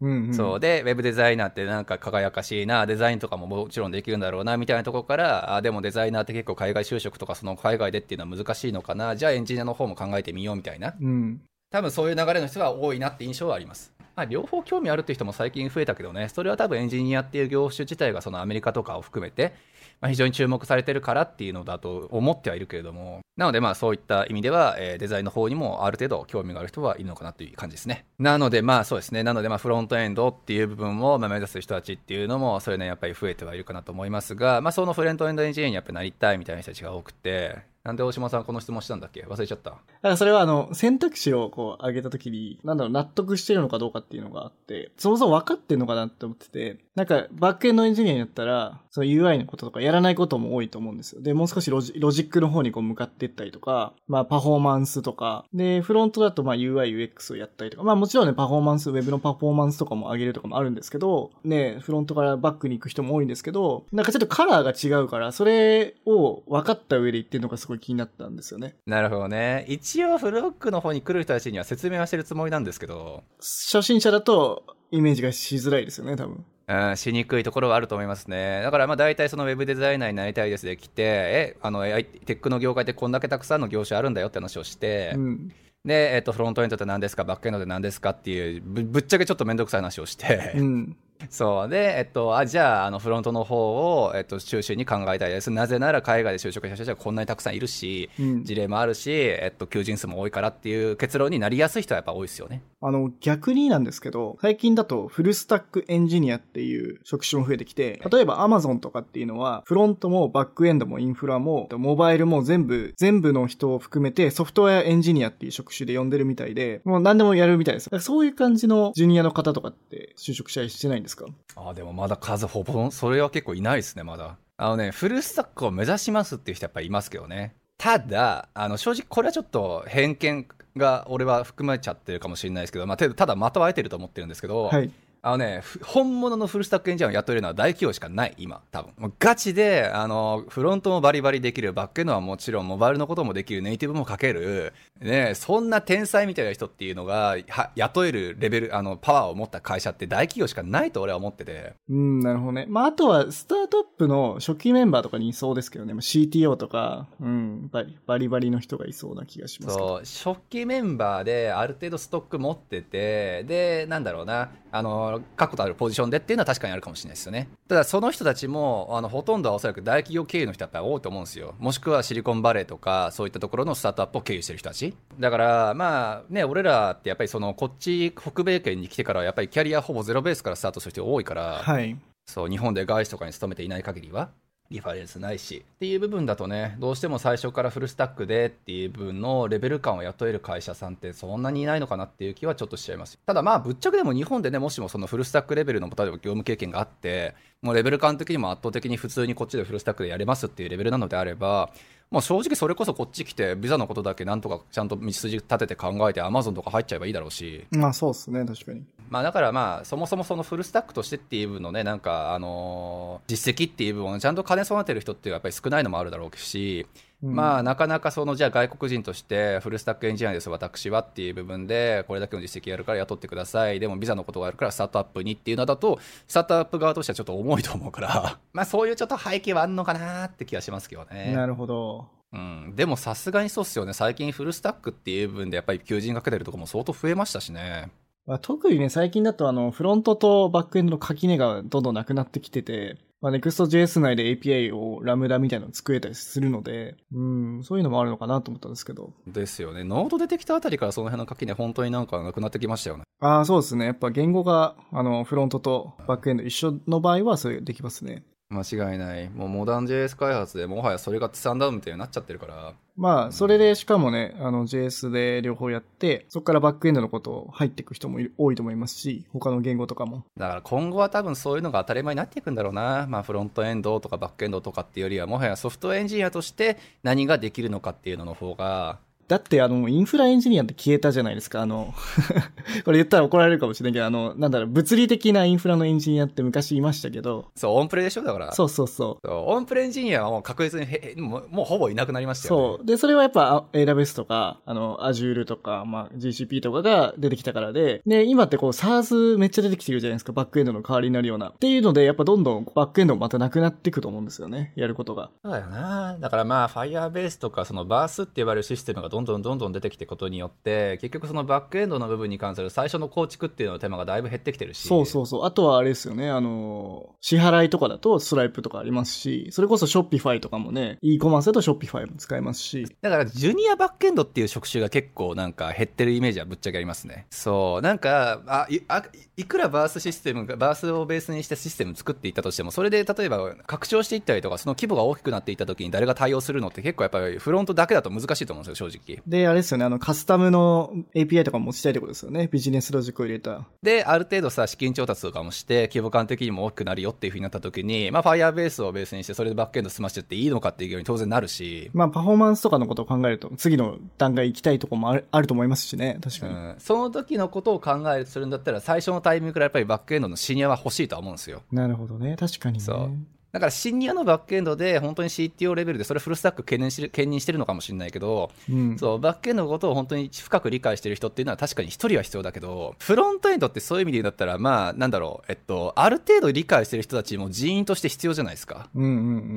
うんうん、そう。でウェブデザイナーってなんか輝かしいなデザインとかももちろんできるんだろうなみたいなところからあでもデザイナーって結構海外就職とかその海外でっていうのは難しいのかなじゃあエンジニアの方も考えてみようみたいな、うん、多分そういう流れの人が多いなって印象はあります。まあ、両方興味あるっていう人も最近増えたけどね、それは多分エンジニアっていう業種自体がそのアメリカとかを含めて、まあ、非常に注目されてるからっていうのだと思ってはいるけれども、なのでまあそういった意味では、えー、デザインの方にもある程度興味がある人はいるのかなという感じですね。なのでまあそうですね、なのでまあフロントエンドっていう部分を目指す人たちっていうのも、それなりに、やっぱり増えてはいるかなと思いますが、まあそのフロントエンドエンジニアにやっぱなりたいみたいな人たちが多くて、なんで大島さんこの質問したんだっけ？忘れちゃった。だからそれはあの、選択肢をこう上げたときに、なんだろう、納得してるのかどうかっていうのがあって、そもそも分かってんのかなって思ってて、なんか、バックエンドエンジニアになったら、その UI のこととかやらないことも多いと思うんですよ。で、もう少しロジロジックの方にこう向かっていったりとか、まあパフォーマンスとか、で、フロントだとまあ UI、UX をやったりとか、まあもちろんね、パフォーマンス、ウェブのパフォーマンスとかも上げるとかもあるんですけど、ね、フロントからバックに行く人も多いんですけど、なんかちょっとカラーが違うから、それを分かった上で言ってるのがすごい気になったんですよね。なるほどね。一応フロックの方に来る人たちには説明はしてるつもりなんですけど。初心者だとイメージがしづらいですよね、多分。うん、しにくいところはあると思いますね。だからまあ大体そのウェブデザイナーになりたいですで来て、え、あの、AI テックの業界ってこんだけたくさんの業種あるんだよって話をして、うん。で、えっと、フロントエンドって何ですか、バックエンドって何ですかっていう、ぶぶっちゃけちょっとめんどくさい話をして、うん。そう。で、えっと、あ、じゃあ、あの、フロントの方を、えっと、中心に考えたいです。なぜなら海外で就職した人はこんなにたくさんいるし、うん事例もあるし、えっと、求人数も多いからっていう結論になりやすい人はやっぱ多いですよね。あの、逆になんですけど、最近だとフルスタックエンジニアっていう職種も増えてきて、例えば Amazon とかっていうのは、フロントもバックエンドもインフラも、モバイルも全部、全部の人を含めてソフトウェアエンジニアっていう職種で呼んでるみたいで、もう何でもやるみたいです。そういう感じのジュニアの方とかって就職したりしてないんですか？あでもまだ数ほぼ、それは結構いないですね、まだ。あのね、フルスタックを目指しますっていう人やっぱりいますけどね。ただ、あの、正直これはちょっと偏見が俺は含まれちゃってるかもしれないですけど、まあ、てただ的は得てると思ってるんですけど、はい。あのね、ふ本物のフルスタックエンジニアを雇えるのは大企業しかない、今、多分。もうガチで、あの、フロントもバリバリできる、バックエンドはもちろん、モバイルのこともできる、ネイティブも書ける、ね、そんな天才みたいな人っていうのが、は雇えるレベル、あの、パワーを持った会社って大企業しかないと俺は思ってて。うん、なるほどね。まあ、あとは、スタートアップの初期メンバーとかにいそうですけどね。まあ CTO とか、うん、バリバリバリの人がいそうな気がします。そう、初期メンバーである程度ストック持ってて、で、なんだろうな、あの、確固たるポジションでっていうのは確かにあるかもしれないですよね。ただ、その人たちも、あの、ほとんどはおそらく大企業経由の人はやっぱり多いと思うんですよ。もしくはシリコンバレーとか、そういったところのスタートアップを経由してる人たち。だから、まあ、ね、俺らってやっぱりその、こっち、北米圏に来てからはやっぱりキャリアほぼゼロベースからスタートする人多いから、はい。そう、日本で外資とかに勤めていない限りは、リファレンスないし。っていう部分だとね、どうしても最初からフルスタックでっていう部分のレベル感を雇える会社さんってそんなにいないのかなっていう気はちょっとしちゃいます。ただまあ、ぶっちゃけでも日本でね、もしもそのフルスタックレベルの、例えば業務経験があって、もうレベル感的にも圧倒的に普通にこっちでフルスタックでやれますっていうレベルなのであれば、もう正直それこそこっち来て、ビザのことだけなんとかちゃんと道筋立てて考えて、アマゾンとか入っちゃえばいいだろうし、まあ、そうですね、確かに。まあだからまあそもそもそのフルスタックとしてっていう部分のねなんかあのー実績っていう部分をちゃんと兼ね備えてる人っていうのはやっぱり少ないのもあるだろうし、うんまあなかなかそのじゃあ外国人としてフルスタックエンジニアです私はっていう部分でこれだけの実績あるから雇ってくださいでもビザのことがあるからスタートアップにっていうのだとスタートアップ側としてはちょっと重いと思うから まあそういうちょっと背景はあるのかなって気がしますけどね。なるほど。うん、でもさすがにそうっすよね最近フルスタックっていう部分でやっぱり求人がかけてるところも相当増えましたしね。まあ、特にね、最近だとあの、フロントとバックエンドの垣根がどんどんなくなってきてて、まあ、Next.js 内で API をラムダみたいなのを作れたりするので、うん、そういうのもあるのかなと思ったんですけど。ですよね。ノード出てきたあたりからその辺の垣根本当になんかなくなってきましたよね。ああ、そうですね。やっぱ言語が、あの、フロントとバックエンド一緒の場合は、それできますね。間違いない。もうモダン JS 開発でもはやそれがスタンダードみたいになっちゃってるから。まあ、それでしかもね、あの、JS で両方やって、そこからバックエンドのことを入っていく人も多いと思いますし、他の言語とかも。だから今後は多分そういうのが当たり前になっていくんだろうな。まあフロントエンドとかバックエンドとかっていうよりはもはやソフトエンジニアとして何ができるのかっていうのの方が、だって、あの、インフラエンジニアって消えたじゃないですか。あの、これ言ったら怒られるかもしれないけど、あの、なんだろう、物理的なインフラのエンジニアって昔いましたけど、そう、オンプレでしょだから。そうそうそう。そうオンプレエンジニアはもう確実にへもうもうほぼいなくなりましたよね。そう。で、それはやっぱ、あ AWS とか、あの、Azure とか、まあ、GCP とかが出てきたからで、で、今ってこう、SARS めっちゃ出てきてるじゃないですか。バックエンドの代わりになるような。っていうので、やっぱどんどんバックエンドもまたなくなっていくと思うんですよね。やることが。そうだよな。だからまあ、Firebase とか、そのバースって呼ばれるシステムがどんどんどんどん出てきてことによって、結局そのバックエンドの部分に関する最初の構築っていうのの手間がだいぶ減ってきてるし。そうそうそう。あとはあれですよね。あの、支払いとかだとストライプとかありますし、それこそ Shopify とかもね、e コマースだと Shopify も使えますし。だから、ジュニアバックエンドっていう職種が結構なんか減ってるイメージはぶっちゃけありますね。そう。なんか、あ、いあいくらバースシステムが、バースをベースにしてシステム作っていったとしても、それで例えば拡張していったりとか、その規模が大きくなっていった時に誰が対応するのって結構やっぱりフロントだけだと難しいと思うんですよ、正直。で、あれですよね。あの、カスタムの API とかも持ちたいってことですよね。ビジネスロジックを入れた。で、ある程度さ、資金調達とかもして、規模感的にも大きくなるよっていう風になった時に、まあ、Firebase をベースにして、それでバックエンド済ましてっていいのかっていうように当然なるし、まあ、パフォーマンスとかのことを考えると、次の段階行きたいとこもあるあると思いますしね。確かに。うん、その時のことを考えるとするんだったら、最初のタイミングからやっぱりバックエンドのシニアは欲しいとは思うんですよ。なるほどね。確かにね。そうだからシニアのバックエンドで本当に CTO レベルでそれフルスタック懸念し兼任してるのかもしれないけど、うん。そう、バックエンドのことを本当に深く理解してる人っていうのは確かに一人は必要だけど、フロントエンドってそういう意味で言うんだったら、まあ、なんだろう、えっと、ある程度理解してる人たちも人員として必要じゃないですか。うんうんう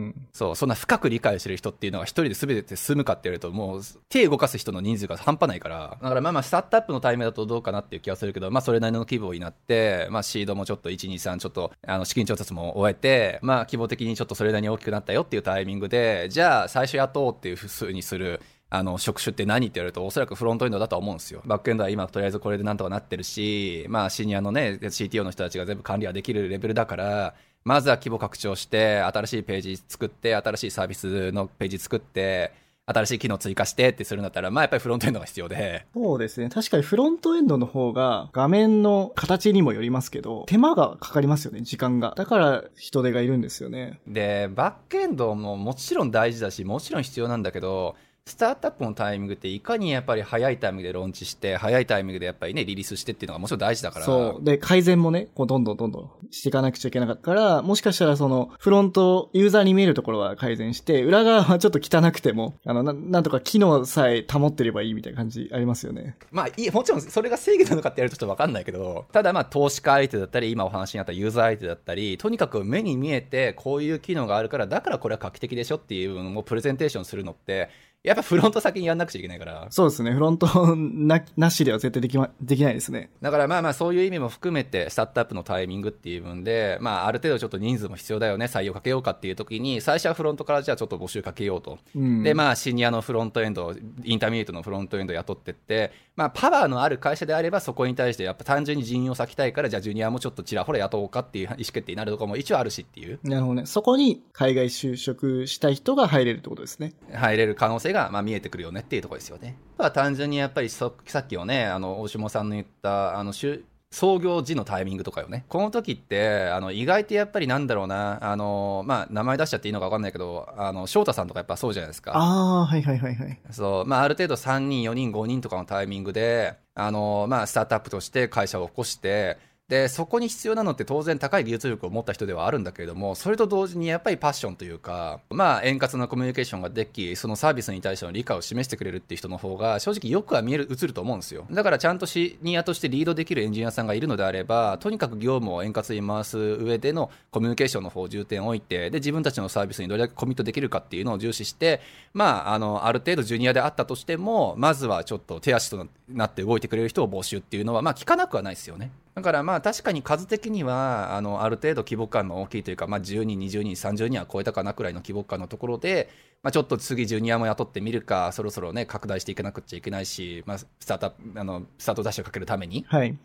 ん。そう、そんな深く理解してる人っていうのが一人で全て済むかって言われると、もう手動かす人の人数が半端ないから、だからまあまあ、スタートアップのタイミングだとどうかなっていう気がするけど、まあ、それなりの規模になって、まあ、シードもちょっと1、2、3、ちょっと、あの、資金調達も終えて、まあ、規模的にちょっとそれなりに大きくなったよっていうタイミングで、じゃあ、最初雇おうっていうふうにする、あの、職種って何って言われると、おそらくフロントエンドだと思うんですよ。バックエンドは今、とりあえずこれでなんとかなってるし、まあ、シニアのね、CTO の人たちが全部管理はできるレベルだから、まずは規模拡張して、新しいページ作って、新しいサービスのページ作って、新しい機能追加してってするんだったら、まあやっぱりフロントエンドが必要で、そうですね。確かにフロントエンドの方が画面の形にもよりますけど、手間がかかりますよね、時間が。だから人手がいるんですよね。で、バックエンドももちろん大事だし、もちろん必要なんだけど、スタートアップのタイミングっていかにやっぱり早いタイミングでローンチして、早いタイミングでやっぱりね、リリースしてっていうのがもちろん大事だから。そう。で、改善もね、こう、どんどんどんどんしていかなくちゃいけなかったから、もしかしたらその、フロント、ユーザーに見えるところは改善して、裏側はちょっと汚くても、あの、ななんとか機能さえ保ってればいいみたいな感じありますよね。まあいい、もちろんそれが正義なのかってやるとちょっとわかんないけど、ただまあ投資家相手だったり、今お話にあったユーザー相手だったり、とにかく目に見えてこういう機能があるから、だからこれは画期的でしょっていうのをプレゼンテーションするのって、やっぱフロント先にやんなくちゃいけないから。そうですね。フロント な、なしでは絶対できま、できないですね。だからまあまあそういう意味も含めて、スタートアップのタイミングっていう分で、まあある程度ちょっと人数も必要だよね、採用かけようかっていう時に、最初はフロントからじゃあちょっと募集かけようと。うん。で、まあ、シニアのフロントエンド、インターミディエイトのフロントエンド雇ってって、まあ、パワーのある会社であれば、そこに対して、やっぱ単純に人員を割きたいから、じゃあ、ジュニアもちょっとちらほら雇おうかっていう意思決定になるところも一応あるしっていう、なるほどね。そこに海外就職したい人が入れるってことですね。入れる可能性が、まあ、見えてくるよねっていうところですよね。あとは単純にやっぱりそ、さっきのね、あの、大下さんの言った、あの、就創業時のタイミングとかよね。この時って、あの、意外とやっぱりなんだろうな、あの、まあ、名前出しちゃっていいのか分かんないけど、あの、翔太さんとかやっぱそうじゃないですか。ああ、はいはいはいはい。そう、まあ、ある程度3人、4人、5人とかのタイミングで、あの、まあ、スタートアップとして会社を起こして、で、そこに必要なのって当然高い技術力を持った人ではあるんだけれども、それと同時にやっぱりパッションというか、まあ、円滑なコミュニケーションができ、そのサービスに対しての理解を示してくれるっていう人の方が、正直よくは見える、映ると思うんですよ。だからちゃんとシニアとしてリードできるエンジニアさんがいるのであれば、とにかく業務を円滑に回す上でのコミュニケーションの方を重点を置いて、で、自分たちのサービスにどれだけコミットできるかっていうのを重視して、まあ、あの、ある程度ジュニアであったとしても、まずはちょっと手足となって動いてくれる人を募集っていうのは、まあ、聞かなくはないですよね。だからまあ確かに数的にはあのある程度規模感の大きいというか、まあ、10人、20人、30人は超えたかなくらいの規模感のところで、まあ、ちょっと次、ジュニアも雇ってみるか、そろそろね、拡大していかなくちゃいけないし、まあ、スタートあのスタートダッシュをかけるために、はい。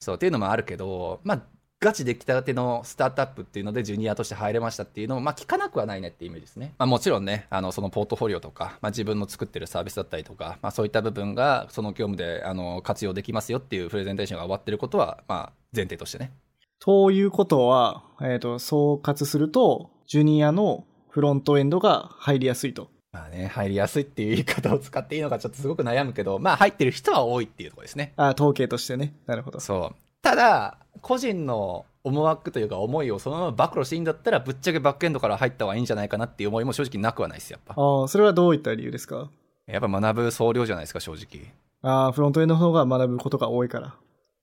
そうっていうのもあるけど、まあ、ガチできたてのスタートアップっていうので、ジュニアとして入れましたっていうのも、まあ、聞かなくはないねっていうイメージですね。まあ、もちろんね、あのそのポートフォリオとか、まあ、自分の作ってるサービスだったりとか、まあ、そういった部分が、その業務であの活用できますよっていうプレゼンテーションが終わってることは、まあ、前提としてね。ということは、えっ、と、総括すると、ジュニアのフロントエンドが入りやすいと。まあね、入りやすいっていう言い方を使っていいのかちょっとすごく悩むけど、まあ入ってる人は多いっていうところですね。あ統計としてね。なるほど。そう。ただ、個人の思惑というか思いをそのまま暴露していいんだったら、ぶっちゃけバックエンドから入った方がいいんじゃないかなっていう思いも正直なくはないです、やっぱ。ああ、それはどういった理由ですか？やっぱ学ぶ総量じゃないですか、正直。ああ、フロントエンドの方が学ぶことが多いから。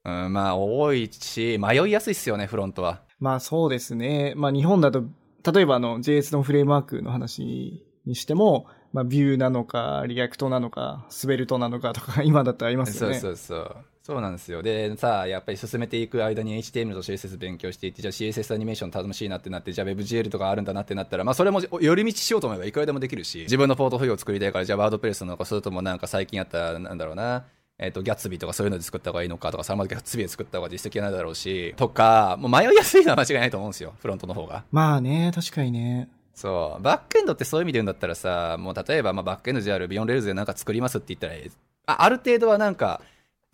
うん、まあ多いし、迷いやすいっすよね、フロントは。まあそうですね。まあ日本だと、例えばあの JS のフレームワークの話にしても、まあ Vue なのか、 React なのか、 Svelte なのかとか、今だってありますよね。そうそうそう。そうなんですよ。で、さあ、やっぱり進めていく間に HTML と CSS 勉強していって、じゃあ CSS アニメーション楽しいなってなって、じゃあ WebGL とかあるんだなってなったら、まあそれも寄り道しようと思えばいくらでもできるし、自分のポートフォリオを作りたいから、じゃあ WordPress なのか、それともなんか最近あった、なんだろうな、えっ、と、 Gatsby とかそういうので作った方がいいのかとか、それまで Gatsby で作った方が実績はないだろうし、とか、もう迷いやすいのは間違いないと思うんですよ、フロントの方が。まあね、確かにね。そう。バックエンドってそういう意味で言うんだったらさ、もう例えば、まあ、バックエンドで Ruby on Rails でなんか作りますって言ったら、あある程度はなんか、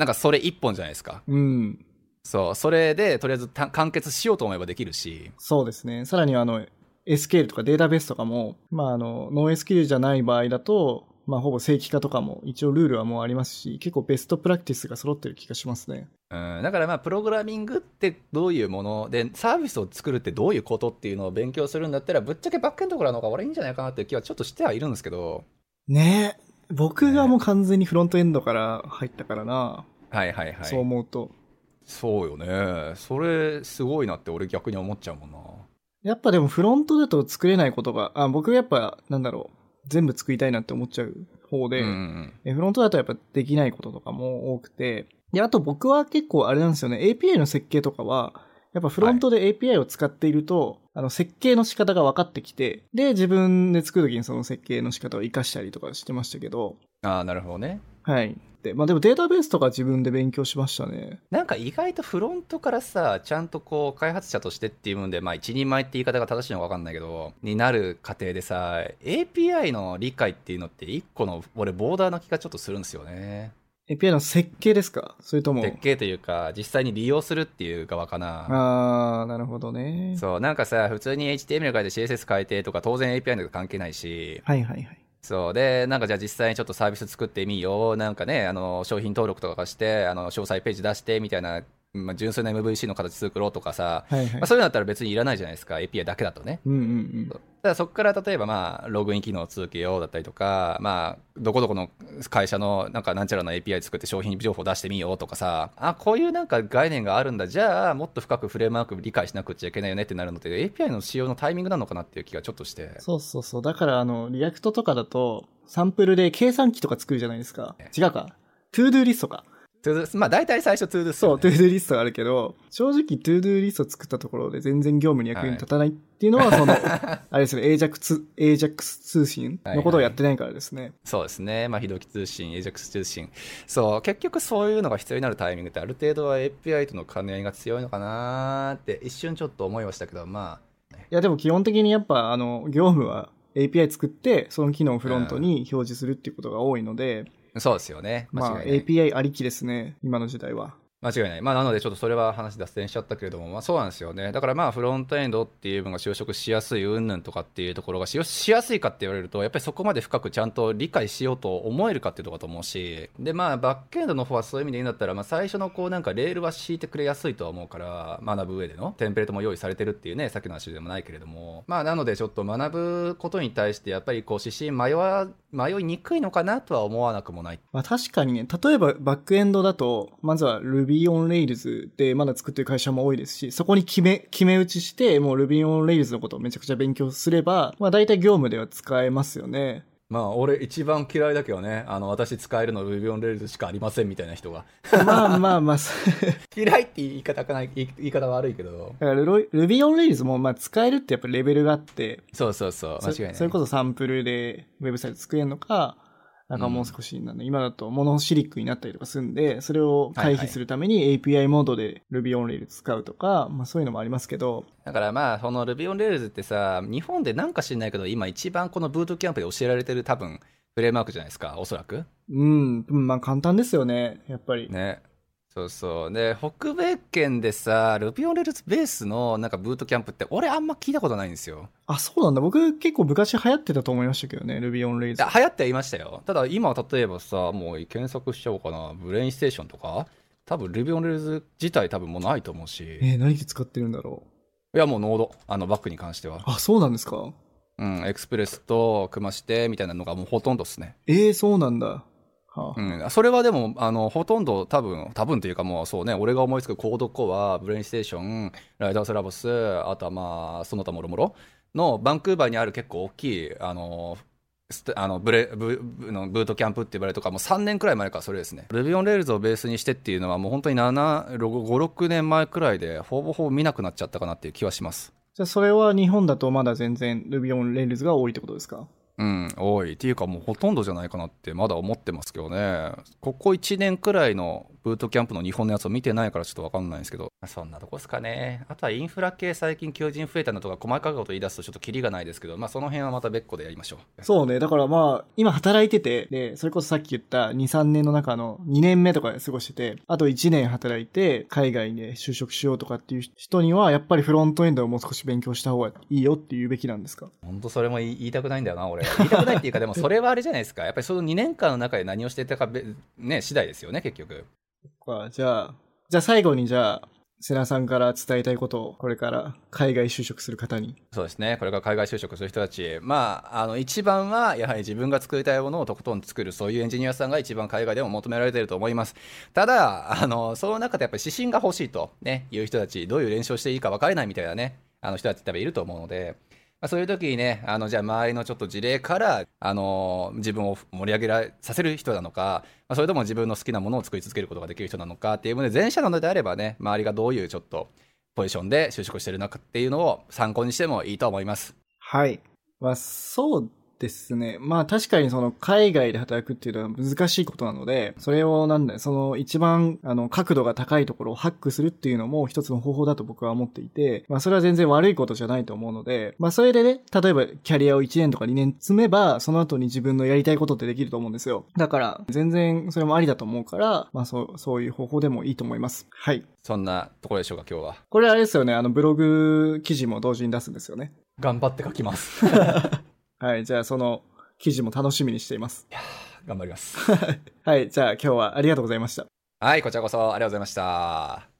なんかそれ一本じゃないですか。うん。そう。それで、とりあえずた完結しようと思えばできるし。そうですね。さらにはあの、SQL とかデータベースとかも、まああの、 NoSQL じゃない場合だと、まあほぼ正規化とかも一応ルールはもうありますし、結構ベストプラクティスが揃ってる気がしますね。うん、だからまあプログラミングってどういうものでサービスを作るってどういうことっていうのを勉強するんだったらぶっちゃけバックエンドからの方が俺いいんじゃないかなっていう気はちょっとしてはいるんですけどねえ。僕がもう完全にフロントエンドから入ったからな。はいはいはい。そう思うと。そうよね。それすごいなって俺逆に思っちゃうもんな。やっぱでもフロントだと作れないことが、あ、僕やっぱ、なんだろう、全部作りたいなって思っちゃう方で、うんうんえフロントだとやっぱできないこととかも多くて、で、あと僕は結構あれなんですよね、API の設計とかは、やっぱフロントで API を使っていると、あの、設計の仕方が分かってきて、で、自分で作るときにその設計の仕方を活かしたりとかしてましたけど、ああなるほどね。はい。で、まあでもデータベースとか自分で勉強しましたね。なんか意外とフロントからさちゃんとこう開発者としてっていう部分でまあ一人前って言い方が正しいのか分かんないけどになる過程でさ API の理解っていうのって一個の俺ボーダーな気がちょっとするんですよね API の設計ですか？それとも。設計というか実際に利用するっていう側かなあー、なるほどね。そうなんかさ普通に HTML 書いて CSS 書いてとか当然 API とか関係ないしはいはいはい。そう。でなんかじゃあ実際にちょっとサービス作ってみよう。なんかねあの商品登録とかしてあの詳細ページ出してみたいな、まあ、純粋な MVC の形作ろうとかさ、はいはいまあ、。そういうのだったら別にいらないじゃないですか API だけだとねうんうんうん。だからそこから例えばまあログイン機能を続けようだったりとかまあどこどこの会社のなんかなんちゃらの API 作って商品情報出してみようとかさあこういうなんか概念があるんだじゃあもっと深くフレームワーク理解しなくちゃいけないよねってなるので API の使用のタイミングなのかなっていう気がちょっとしてそうそうそう。だから、あの、 React とかだと、サンプルで計算機とか作るじゃないですか。違うか。トゥードゥーリストか。トゥードゥまあ大体最初トゥードゥそう、トゥードゥーリストがあるけど、正直トゥードゥーリスト作ったところで全然業務に役に立たないっていうのは、その、あれですね、AJAX、AJAX 通信のことをやってないからですね。そうですね、まあ、非同期通信、AJAX 通信、そう、結局そういうのが必要になるタイミングって、ある程度は API との兼ね合いが強いのかなーって、一瞬ちょっと思いましたけど、まいや、でも基本的にやっぱ、あの、業務は API 作って、その機能をフロントに表示するっていうことが多いので、あ、そうですよね、間まあ。API ありきですね、今の時代は。間違いない。まあ、なので、ちょっとそれは話脱線しちゃったけれども、まあ、そうなんですよね。だからまあ、フロントエンドっていうのが就職しやすい、うんぬんとかっていうところがししやすいかって言われると、やっぱりそこまで深くちゃんと理解しようと思えるかっていうところだと思うし、で、まあ、バックエンドの方はそういう意味でいいんだったら、まあ、最初のこう、なんか、レールは敷いてくれやすいとは思うから、学ぶ上での、テンプレートも用意されてるっていうね、さっきの話でもないけれども、まあ、なので、ちょっと学ぶことに対して、やっぱりこう、指針迷わ、迷いにくいのかなとは思わなくもない。まあ確かにね、例えばバックエンドだと、まずは Ruby on Rails でまだ作ってる会社も多いですし、そこに決め、決め打ちして、もう Ruby on Rails のことをめちゃくちゃ勉強すれば、まあ大体業務では使えますよね。まあ、俺一番嫌いだけどね、あの、私使えるの Ruby on Rails しかありませんみたいな人が。まあまあまあ、そ 嫌いって言い方かない、言い方悪いけど。だから Ruby on Rails もまあ使えるってやっぱレベルがあって、そうそうそう、間違いない。そそれこそサンプルでウェブサイト作れるのか、なんかもう少しなんだ、今だとモノシリックになったりとかするんで、それを回避するために API モードで Ruby on Rails 使うとか、まあそういうのもありますけど、だからまあ、この Ruby on Rails ってさ、日本でなんか知んないけど、今一番このブートキャンプで教えられてる多分、フレームワークじゃないですか、おそらく。うん、うんまあ簡単ですよね、やっぱり。ね。そうそう。で、北米圏でさ、Ruby on Rails ベースのなんかブートキャンプって、俺あんま聞いたことないんですよ。あ、そうなんだ。僕結構昔流行ってたと思いましたけどね、Ruby on い Rails や。流行ってはいましたよ。ただ今例えばさ、もう検索しちゃおうかな。ブレインステーションとか？多分 Ruby on Rails 自体多分もうないと思うし。えー何で使ってるんだろいやもうノード。あのバックに関してはう。。あ、そうなんですか？うん、エクスプレスと組ましてみたいなのがもうほとんどですね。えー、そうなんだ。はあ。うん、それはでも、あの、ほとんど多分、多分というかもうそうね、俺が思いつくコードコア、ブレインステーション、ライダースラボス、あとはまあ、その他もろもろのバンクーバーにある結構大きい、あの、あのブレブブのブートキャンプって言われるとかもう3年くらい前からそれですね。Ruby on Rails をベースにしてっていうのはもう本当に56年前くらいでほぼほぼ見なくなっちゃったかなっていう気はします。じゃあそれは日本だとまだ全然 Ruby on Rails が多いってことですか？うん、多い。っていうかもうほとんどじゃないかなってまだ思ってますけどね。ここ1年くらいのブートキャンプの日本のやつを見てないからちょっとわかんないんですけど。そんなとこですかね。あとはインフラ系最近求人増えたのとか細かいこと言い出すとちょっとキリがないですけど、まあその辺はまた別個でやりましょう。そうね。だからまあ、今働いてて、で、それこそさっき言った2、3年の中の2年目とかで過ごしてて、あと1年働いて、海外で就職しようとかっていう人には、やっぱりフロントエンドをもう少し勉強した方がいいよって言うべきなんですか？ほんとそれも言い言いたくないんだよな、俺。言いたくないっていうか、でもそれはあれじゃないですか。やっぱりその2年間の中で何をしていたかべ、ね、次第ですよね、結局。かじゃあ、じゃあ最後にじゃあ、瀬名さんから伝えたいことを、これから海外就職する方に。そうですね。これから海外就職する人たち。まあ、あの、一番は、やはり自分が作りたいものをとことん作る、そういうエンジニアさんが一番海外でも求められていると思います。ただ、あの、その中でやっぱり指針が欲しいと、ね、いう人たち、どういう練習をしていいか分からないみたいなね、あの人たち多分いると思うので、まあ、そういう時にね、あの、じゃあ周りのちょっと事例から、あの、自分を盛り上げらさせる人なのか、まあ、それとも自分の好きなものを作り続けることができる人なのかっていうので、前者なのであればね、周りがどういうちょっと、ポジションで就職してるのかっていうのを参考にしてもいいと思います。はい。まあ、そうですね。まあ確かにその海外で働くっていうのは難しいことなので、それをなんだよ、その一番あの角度が高いところをハックするっていうのも一つの方法だと僕は思っていて、まあそれは全然悪いことじゃないと思うので、まあそれでね、例えばキャリアを1年とか2年積めば、その後に自分のやりたいことってできると思うんですよ。だから全然それもありだと思うから、まあそう、そういう方法でもいいと思います。はい。そんなところでしょうか、今日は。これあれですよね、あのブログ記事も同時に出すんですよね。頑張って書きます。はい、じゃあその記事も楽しみにしています。いや頑張ります。はい、じゃあ今日はありがとうございました。はい、こちらこそありがとうございました。